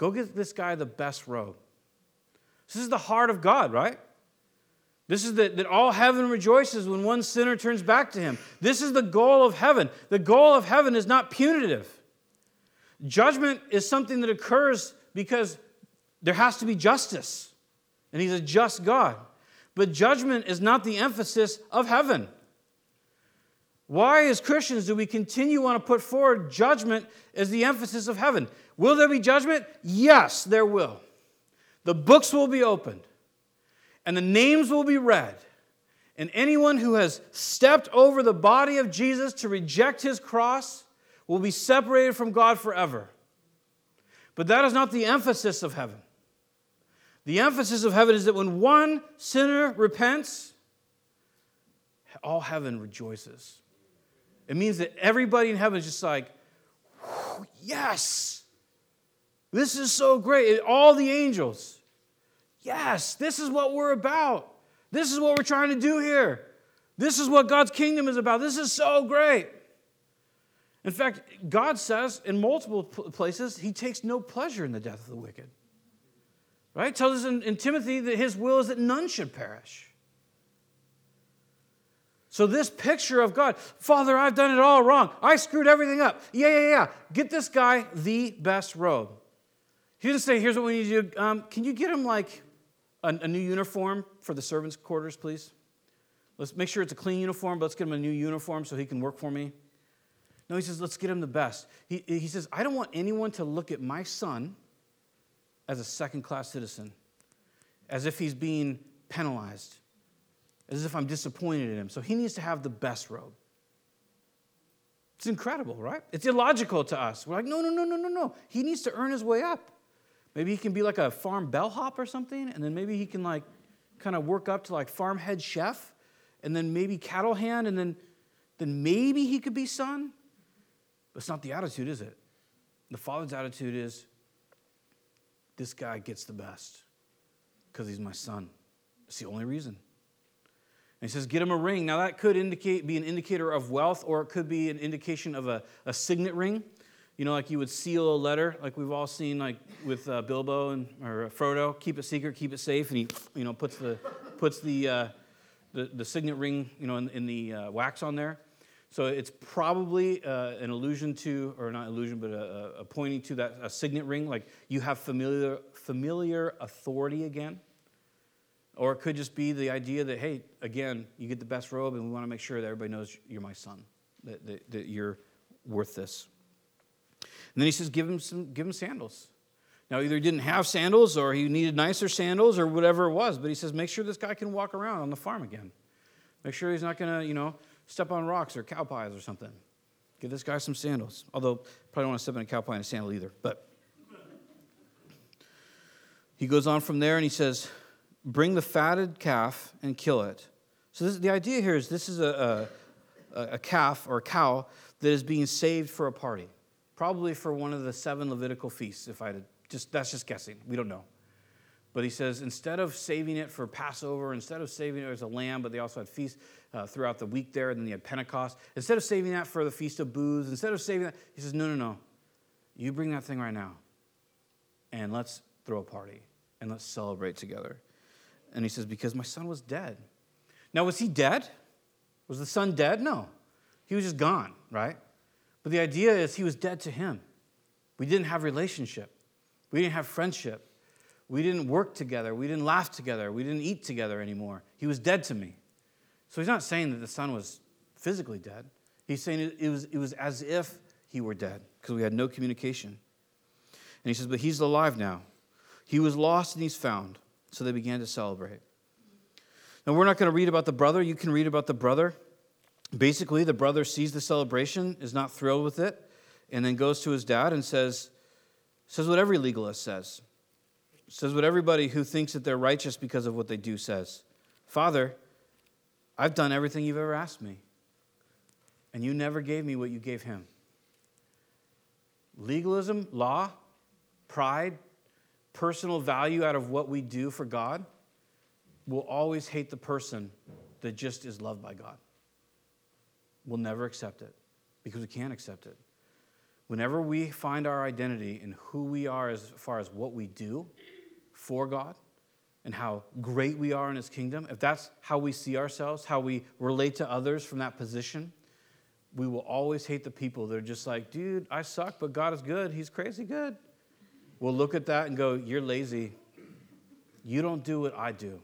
go get this guy the best robe. This is the heart of God, right? This is the, that all heaven rejoices when one sinner turns back to him. This is the goal of heaven. The goal of heaven is not punitive. Judgment is something that occurs because there has to be justice, and He's a just God. But judgment is not the emphasis of heaven. Why, as Christians, do we continue want to put forward judgment as the emphasis of heaven? Will there be judgment? Yes, there will. The books will be opened, and the names will be read. And anyone who has stepped over the body of Jesus to reject his cross will be separated from God forever. But that is not the emphasis of heaven. The emphasis of heaven is that when one sinner repents, all heaven rejoices. It means that everybody in heaven is just like, yes, this is so great. All the angels, yes, this is what we're about. This is what we're trying to do here. This is what God's kingdom is about. This is so great. In fact, God says in multiple places, He takes no pleasure in the death of the wicked. Right? Tells us in, in Timothy that His will is that none should perish. So, this picture of God, Father, I've done it all wrong. I screwed everything up. Yeah, yeah, yeah. Get this guy the best robe. He didn't say, here's what we need to do. Um, can you get him like a, a, new uniform for the servants' quarters, please? Let's make sure it's a clean uniform, but let's get him a new uniform so he can work for me. No, he says, let's get him the best. He, he says, I don't want anyone to look at my son as a second class citizen, as if he's being penalized, as if I'm disappointed in him. So he needs to have the best robe. It's incredible, right? It's illogical to us. We're like, no, no, no, no, no, no. He needs to earn his way up. Maybe he can be like a farm bellhop or something, and then maybe he can like kind of work up to like farm head chef, and then maybe cattle hand, and then, then maybe he could be son. But it's not the attitude, is it? The father's attitude is this guy gets the best because he's my son. It's the only reason. And he says, get him a ring. Now, that could indicate, be an indicator of wealth, or it could be an indication of a, a signet ring. You know, like you would seal a letter, like we've all seen, like with uh, Bilbo and or Frodo, keep it secret, keep it safe, and he, you know, puts the puts the uh, the, the signet ring, you know, in, in the uh, wax on there. So it's probably uh, an allusion to, or not allusion, but a, a pointing to that a signet ring, like you have familiar, familiar authority again. Or it could just be the idea that, hey, again, you get the best robe, and we want to make sure that everybody knows you're my son, that, that, that you're worth this. And then he says, give him, some, give him sandals. Now, either he didn't have sandals or he needed nicer sandals or whatever it was, but he says, make sure this guy can walk around on the farm again. Make sure he's not going to, you know, step on rocks or cow pies or something. Give this guy some sandals. Although, probably don't want to step on a cow pie and a sandal either. But he goes on from there and he says, Bring the fatted calf and kill it. So, this, the idea here is this is a, a, a calf or a cow that is being saved for a party. Probably for one of the seven Levitical feasts, if I had just, that's just guessing. We don't know. But he says instead of saving it for Passover, instead of saving it as a lamb, but they also had feasts uh, throughout the week there, and then they had Pentecost. Instead of saving that for the Feast of Booths, instead of saving that, he says, no, no, no. You bring that thing right now, and let's throw a party, and let's celebrate together. And he says, because my son was dead. Now, was he dead? Was the son dead? No. He was just gone, right? But the idea is he was dead to him. We didn't have relationship. We didn't have friendship. We didn't work together. We didn't laugh together. We didn't eat together anymore. He was dead to me. So he's not saying that the son was physically dead. He's saying it was, it was as if he were dead because we had no communication. And he says, But he's alive now. He was lost and he's found. So they began to celebrate. Now, we're not going to read about the brother. You can read about the brother. Basically, the brother sees the celebration, is not thrilled with it, and then goes to his dad and says, says what every legalist says. Says what everybody who thinks that they're righteous because of what they do says. Father, I've done everything you've ever asked me, and you never gave me what you gave him. Legalism, law, pride, personal value out of what we do for God will always hate the person that just is loved by God. We'll never accept it because we can't accept it. Whenever we find our identity in who we are as far as what we do for God and how great we are in His kingdom, if that's how we see ourselves, how we relate to others from that position, we will always hate the people that are just like, dude, I suck, but God is good. He's crazy good. We'll look at that and go, you're lazy. You don't do what I do.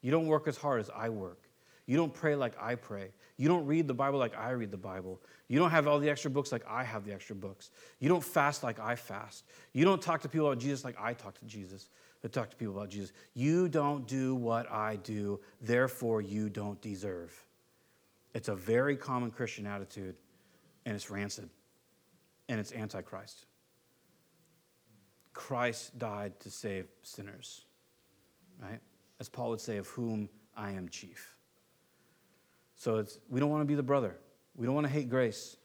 You don't work as hard as I work. You don't pray like I pray. You don't read the Bible like I read the Bible. You don't have all the extra books like I have the extra books. You don't fast like I fast. You don't talk to people about Jesus like I talk to Jesus, I talk to people about Jesus. You don't do what I do, therefore you don't deserve. It's a very common Christian attitude, and it's rancid, and it's antichrist. Christ died to save sinners, right? As Paul would say, of whom I am chief. So it's, we don't want to be the brother. We don't want to hate grace.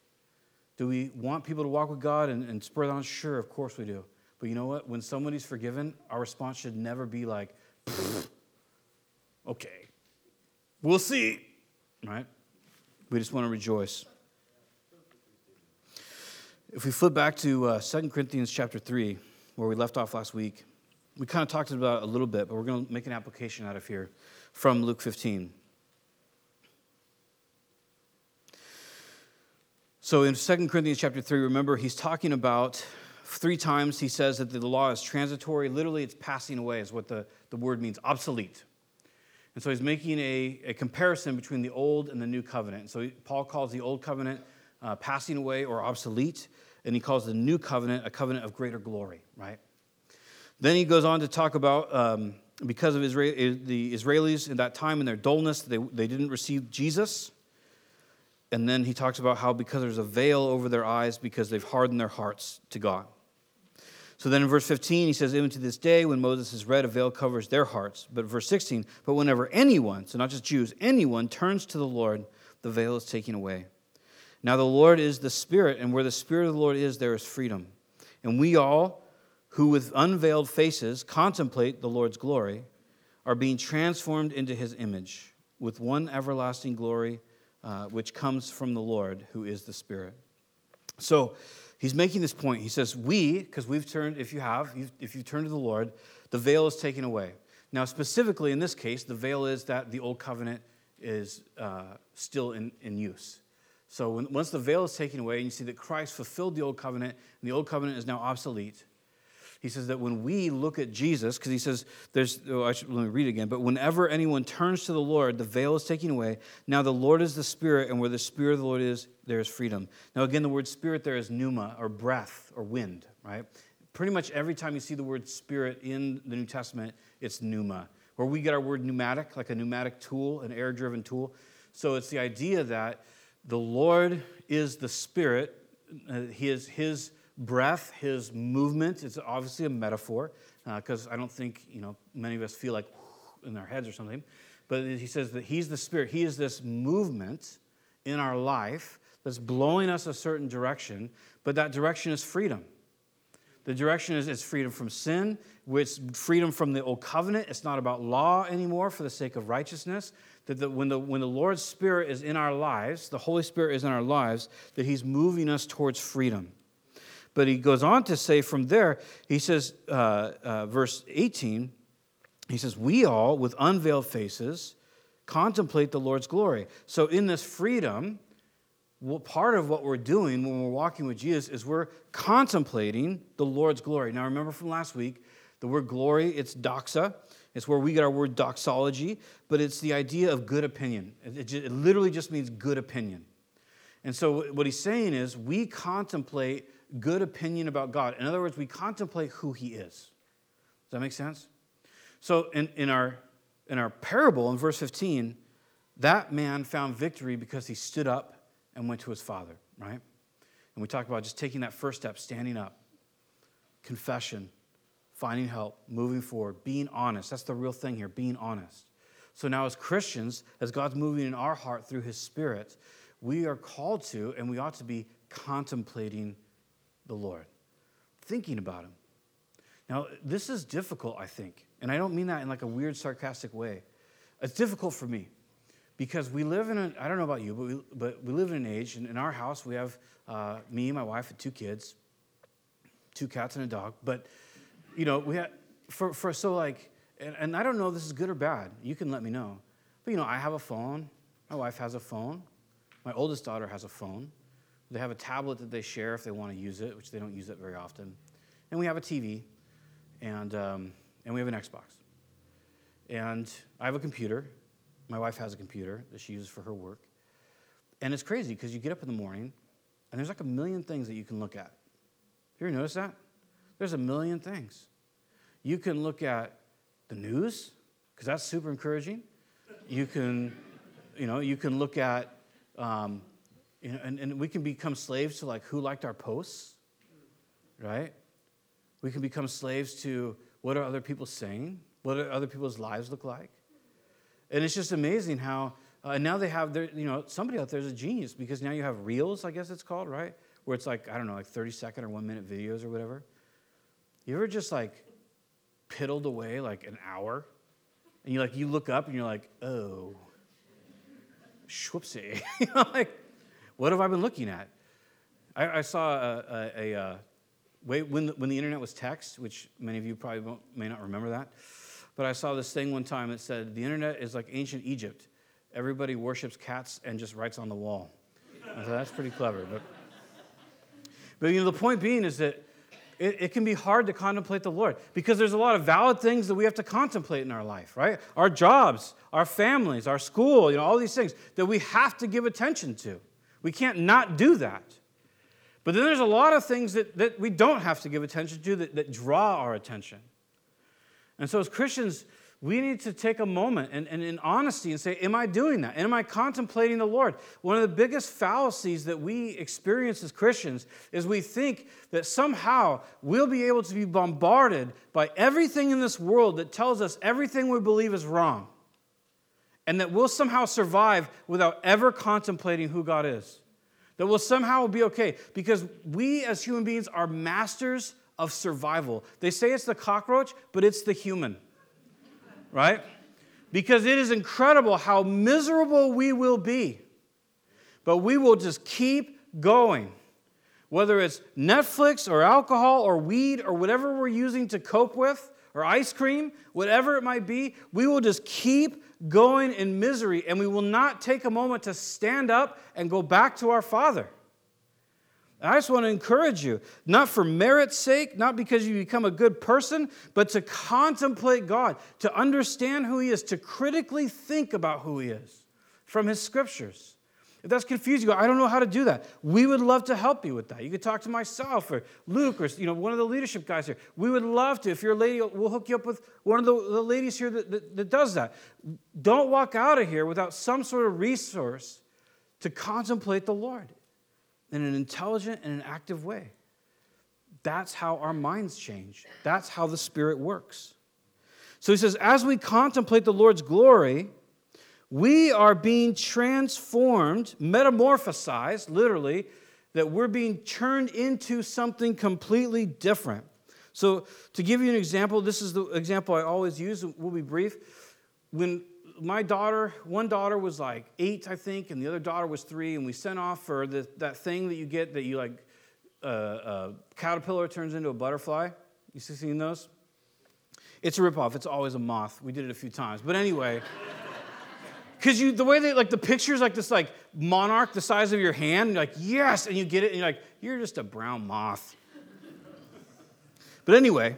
Do we want people to walk with God and, and spur on? Sure, of course we do. But you know what? When somebody's forgiven, our response should never be like, okay, we'll see, right? We just want to rejoice. If we flip back to uh, 2 Corinthians chapter 3, where we left off last week, we kind of talked about it a little bit, but we're going to make an application out of here from Luke 15. So in 2 Corinthians chapter 3, remember, he's talking about three times he says that the law is transitory. Literally, it's passing away, is what the, the word means obsolete. And so he's making a, a comparison between the old and the new covenant. so Paul calls the old covenant uh, passing away or obsolete, and he calls the new covenant a covenant of greater glory, right? Then he goes on to talk about um, because of Israel, the Israelis in that time and their dullness, they, they didn't receive Jesus. And then he talks about how because there's a veil over their eyes because they've hardened their hearts to God. So then in verse 15, he says, Even to this day, when Moses is read, a veil covers their hearts. But verse 16, but whenever anyone, so not just Jews, anyone turns to the Lord, the veil is taken away. Now the Lord is the Spirit, and where the Spirit of the Lord is, there is freedom. And we all, who with unveiled faces contemplate the Lord's glory, are being transformed into his image with one everlasting glory uh, which comes from the Lord, who is the Spirit. So he's making this point. He says, We, because we've turned, if you have, if you've turned to the Lord, the veil is taken away. Now, specifically in this case, the veil is that the old covenant is uh, still in, in use. So when, once the veil is taken away and you see that Christ fulfilled the old covenant and the old covenant is now obsolete, he says that when we look at Jesus, because he says, there's, oh, should, let me read again, but whenever anyone turns to the Lord, the veil is taken away. Now the Lord is the Spirit, and where the Spirit of the Lord is, there is freedom. Now, again, the word spirit there is pneuma, or breath, or wind, right? Pretty much every time you see the word spirit in the New Testament, it's pneuma, where we get our word pneumatic, like a pneumatic tool, an air driven tool. So it's the idea that the Lord is the Spirit, uh, his, his breath, his movement. It's obviously a metaphor because uh, I don't think you know many of us feel like in our heads or something. But he says that he's the Spirit. He is this movement in our life that's blowing us a certain direction, but that direction is freedom. The direction is, is freedom from sin, which freedom from the old covenant. It's not about law anymore for the sake of righteousness. That the, when, the, when the Lord's Spirit is in our lives, the Holy Spirit is in our lives, that He's moving us towards freedom. But he goes on to say from there, he says, uh, uh, verse 18, he says, We all, with unveiled faces, contemplate the Lord's glory. So in this freedom, well, part of what we're doing when we're walking with Jesus is we're contemplating the Lord's glory. Now, remember from last week, the word glory, it's doxa. It's where we get our word doxology, but it's the idea of good opinion. It, it, it literally just means good opinion. And so, what he's saying is, we contemplate good opinion about God. In other words, we contemplate who He is. Does that make sense? So, in, in, our, in our parable in verse 15, that man found victory because he stood up and went to his father, right? And we talk about just taking that first step, standing up, confession, finding help, moving forward, being honest. That's the real thing here, being honest. So now, as Christians, as God's moving in our heart through His Spirit, we are called to and we ought to be contemplating the Lord, thinking about Him. Now, this is difficult, I think, and I don't mean that in like a weird, sarcastic way. It's difficult for me because we live in a, I don't know about you, but we, but we live in an age, and in our house, we have uh, me, my wife, and two kids, two cats and a dog. But, you know, we have, for, for so like, and, and I don't know this is good or bad. You can let me know. But, you know, I have a phone. My wife has a phone. My oldest daughter has a phone. They have a tablet that they share if they want to use it, which they don't use it very often. And we have a TV, and, um, and we have an Xbox. And I have a computer. My wife has a computer that she uses for her work. And it's crazy because you get up in the morning, and there's like a million things that you can look at. You ever notice that? There's a million things. You can look at the news, because that's super encouraging. You can, you know, you can look at um, you know, and, and we can become slaves to like who liked our posts, right? We can become slaves to what are other people saying? What do other people's lives look like? And it's just amazing how uh, now they have their, you know, somebody out there is a genius because now you have reels, I guess it's called, right? Where it's like, I don't know, like 30 second or one minute videos or whatever. You ever just like piddled away like an hour and you like, you look up and you're like, oh, whoopsie. you know, like, what have I been looking at? I, I saw a, a, a, uh, a when, the, when the internet was text, which many of you probably may not remember that, but I saw this thing one time that said the internet is like ancient Egypt. Everybody worships cats and just writes on the wall. So that's pretty clever. But, but you know, the point being is that it, it, can be hard to contemplate the Lord because there's a lot of valid things that we have to contemplate in our life, right? Our jobs, our families, our school, you know, all these things that we have to give attention to. We can't not do that. But then there's a lot of things that, that we don't have to give attention to that, that draw our attention. And so as Christians, we need to take a moment and, and in honesty and say, Am I doing that? Am I contemplating the Lord? One of the biggest fallacies that we experience as Christians is we think that somehow we'll be able to be bombarded by everything in this world that tells us everything we believe is wrong and that we'll somehow survive without ever contemplating who God is. That we'll somehow be okay because we as human beings are masters of survival. They say it's the cockroach, but it's the human, right? Because it is incredible how miserable we will be, but we will just keep going. Whether it's Netflix or alcohol or weed or whatever we're using to cope with, or ice cream, whatever it might be, we will just keep going in misery, and we will not take a moment to stand up and go back to our Father. I just want to encourage you, not for merit's sake, not because you become a good person, but to contemplate God, to understand who He is, to critically think about who He is from His scriptures. If that's confusing, you go, I don't know how to do that. We would love to help you with that. You could talk to myself or Luke or you know one of the leadership guys here. We would love to. If you're a lady, we'll hook you up with one of the, the ladies here that, that, that does that. Don't walk out of here without some sort of resource to contemplate the Lord in an intelligent and an active way. That's how our minds change. That's how the Spirit works. So he says, as we contemplate the Lord's glory, we are being transformed, metamorphosized, literally, that we're being turned into something completely different. So, to give you an example, this is the example I always use, we'll be brief. When my daughter, one daughter was like eight, I think, and the other daughter was three, and we sent off for the, that thing that you get that you like, uh, a caterpillar turns into a butterfly. You seen those? It's a ripoff. It's always a moth. We did it a few times. But anyway. Because you, the way they, like, the picture's like this, like, monarch the size of your hand, and you're like, yes, and you get it, and you're like, you're just a brown moth. but anyway,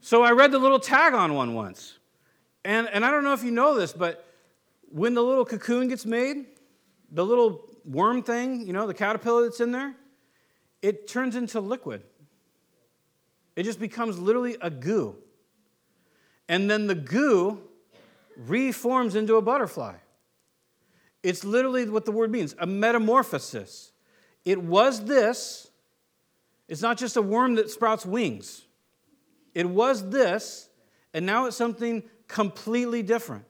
so I read the little tag on one once. And, and I don't know if you know this, but when the little cocoon gets made, the little worm thing, you know, the caterpillar that's in there, it turns into liquid. It just becomes literally a goo. And then the goo reforms into a butterfly. It's literally what the word means a metamorphosis. It was this, it's not just a worm that sprouts wings. It was this, and now it's something completely different.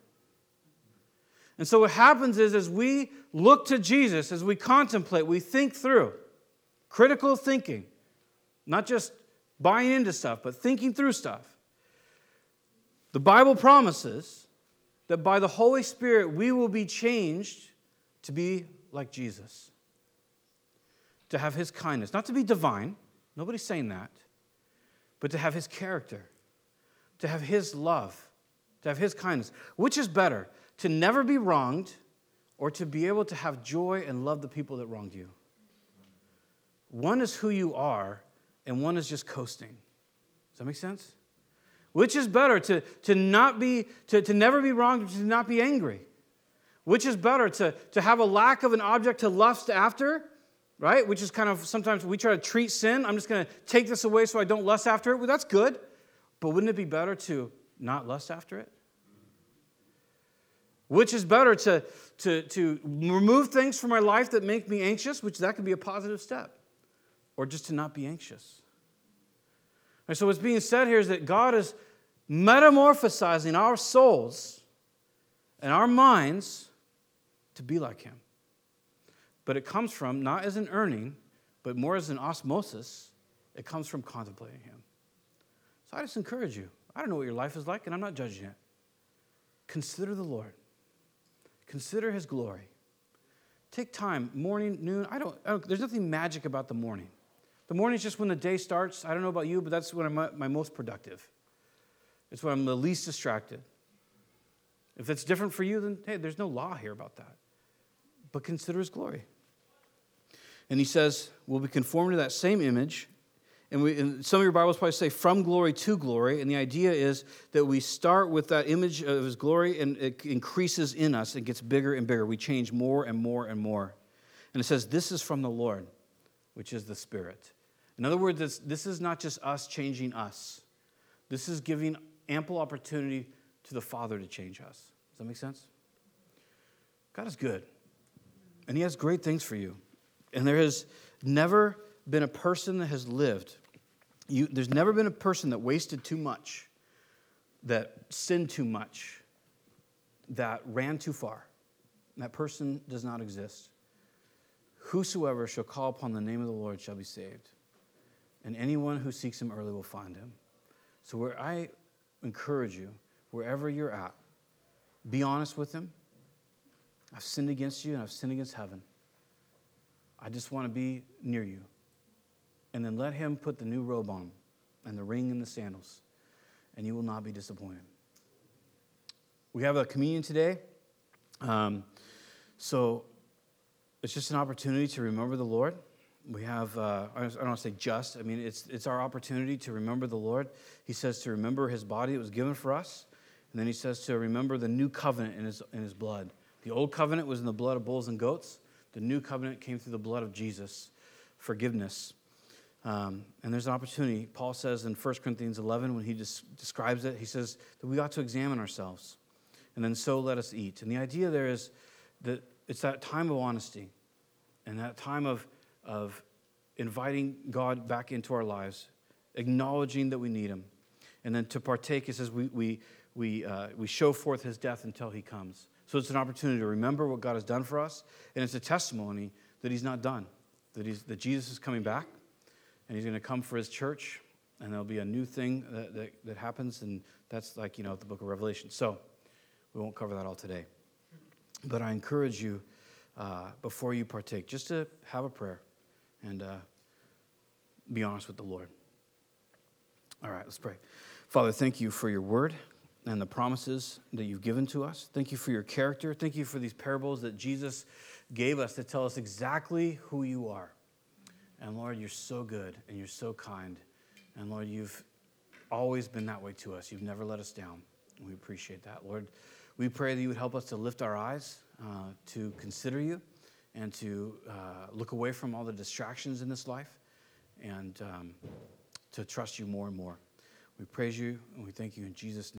And so what happens is as we look to Jesus, as we contemplate, we think through critical thinking, not just buying into stuff, but thinking through stuff. The Bible promises that by the Holy Spirit we will be changed to be like Jesus, to have his kindness, not to be divine, nobody's saying that, but to have his character, to have his love, to have his kindness. Which is better, to never be wronged or to be able to have joy and love the people that wronged you? One is who you are, and one is just coasting. Does that make sense? Which is better, to, to, not be, to, to never be wrong, to not be angry? Which is better, to, to have a lack of an object to lust after, right? Which is kind of sometimes we try to treat sin. I'm just going to take this away so I don't lust after it. Well, that's good. But wouldn't it be better to not lust after it? Which is better to, to, to remove things from my life that make me anxious, which that could be a positive step, or just to not be anxious? And so, what's being said here is that God is metamorphosizing our souls and our minds to be like Him. But it comes from not as an earning, but more as an osmosis. It comes from contemplating Him. So I just encourage you. I don't know what your life is like, and I'm not judging it. Consider the Lord, consider His glory. Take time, morning, noon. I don't, I don't there's nothing magic about the morning. The morning is just when the day starts. I don't know about you, but that's when I'm uh, my most productive. It's when I'm the least distracted. If that's different for you, then hey, there's no law here about that. But consider his glory. And he says, we'll be conformed to that same image. And, we, and some of your Bibles probably say from glory to glory. And the idea is that we start with that image of his glory and it increases in us. It gets bigger and bigger. We change more and more and more. And it says, This is from the Lord, which is the Spirit. In other words, this, this is not just us changing us, this is giving ample opportunity to the Father to change us. Does that make sense? God is good, and He has great things for you. And there has never been a person that has lived, you, there's never been a person that wasted too much, that sinned too much, that ran too far. That person does not exist. Whosoever shall call upon the name of the Lord shall be saved and anyone who seeks him early will find him. So, where I encourage you, wherever you're at, be honest with him. I've sinned against you and I've sinned against heaven. I just want to be near you. And then let him put the new robe on and the ring and the sandals, and you will not be disappointed. we have a communion today. Um, so it's just an opportunity to remember the Lord. We have, uh, I don't want to say just, I mean, it's, it's our opportunity to remember the Lord. He says to remember his body that was given for us. And then he says to remember the new covenant in his, in his blood. The old covenant was in the blood of bulls and goats, the new covenant came through the blood of Jesus, forgiveness. Um, and there's an opportunity. Paul says in 1 Corinthians 11, when he des- describes it, he says that we ought to examine ourselves. And then so let us eat. And the idea there is that it's that time of honesty and that time of, of inviting God back into our lives, acknowledging that we need Him. And then to partake, he says, we, we, we, uh, we show forth His death until He comes. So it's an opportunity to remember what God has done for us, and it's a testimony that He's not done, that, he's, that Jesus is coming back, and He's going to come for His church, and there'll be a new thing that, that, that happens, and that's like, you know, the book of Revelation. So we won't cover that all today. But I encourage you, uh, before you partake, just to have a prayer and uh, be honest with the Lord. All right, let's pray. Father, thank you for your word and the promises that you've given to us. Thank you for your character. Thank you for these parables that Jesus gave us to tell us exactly who you are. And Lord, you're so good and you're so kind. And Lord, you've always been that way to us. You've never let us down. We appreciate that. Lord, we pray that you would help us to lift our eyes, uh, to consider you, and to uh, look away from all the distractions in this life, and um, to trust you more and more. We praise you and we thank you in Jesus' name.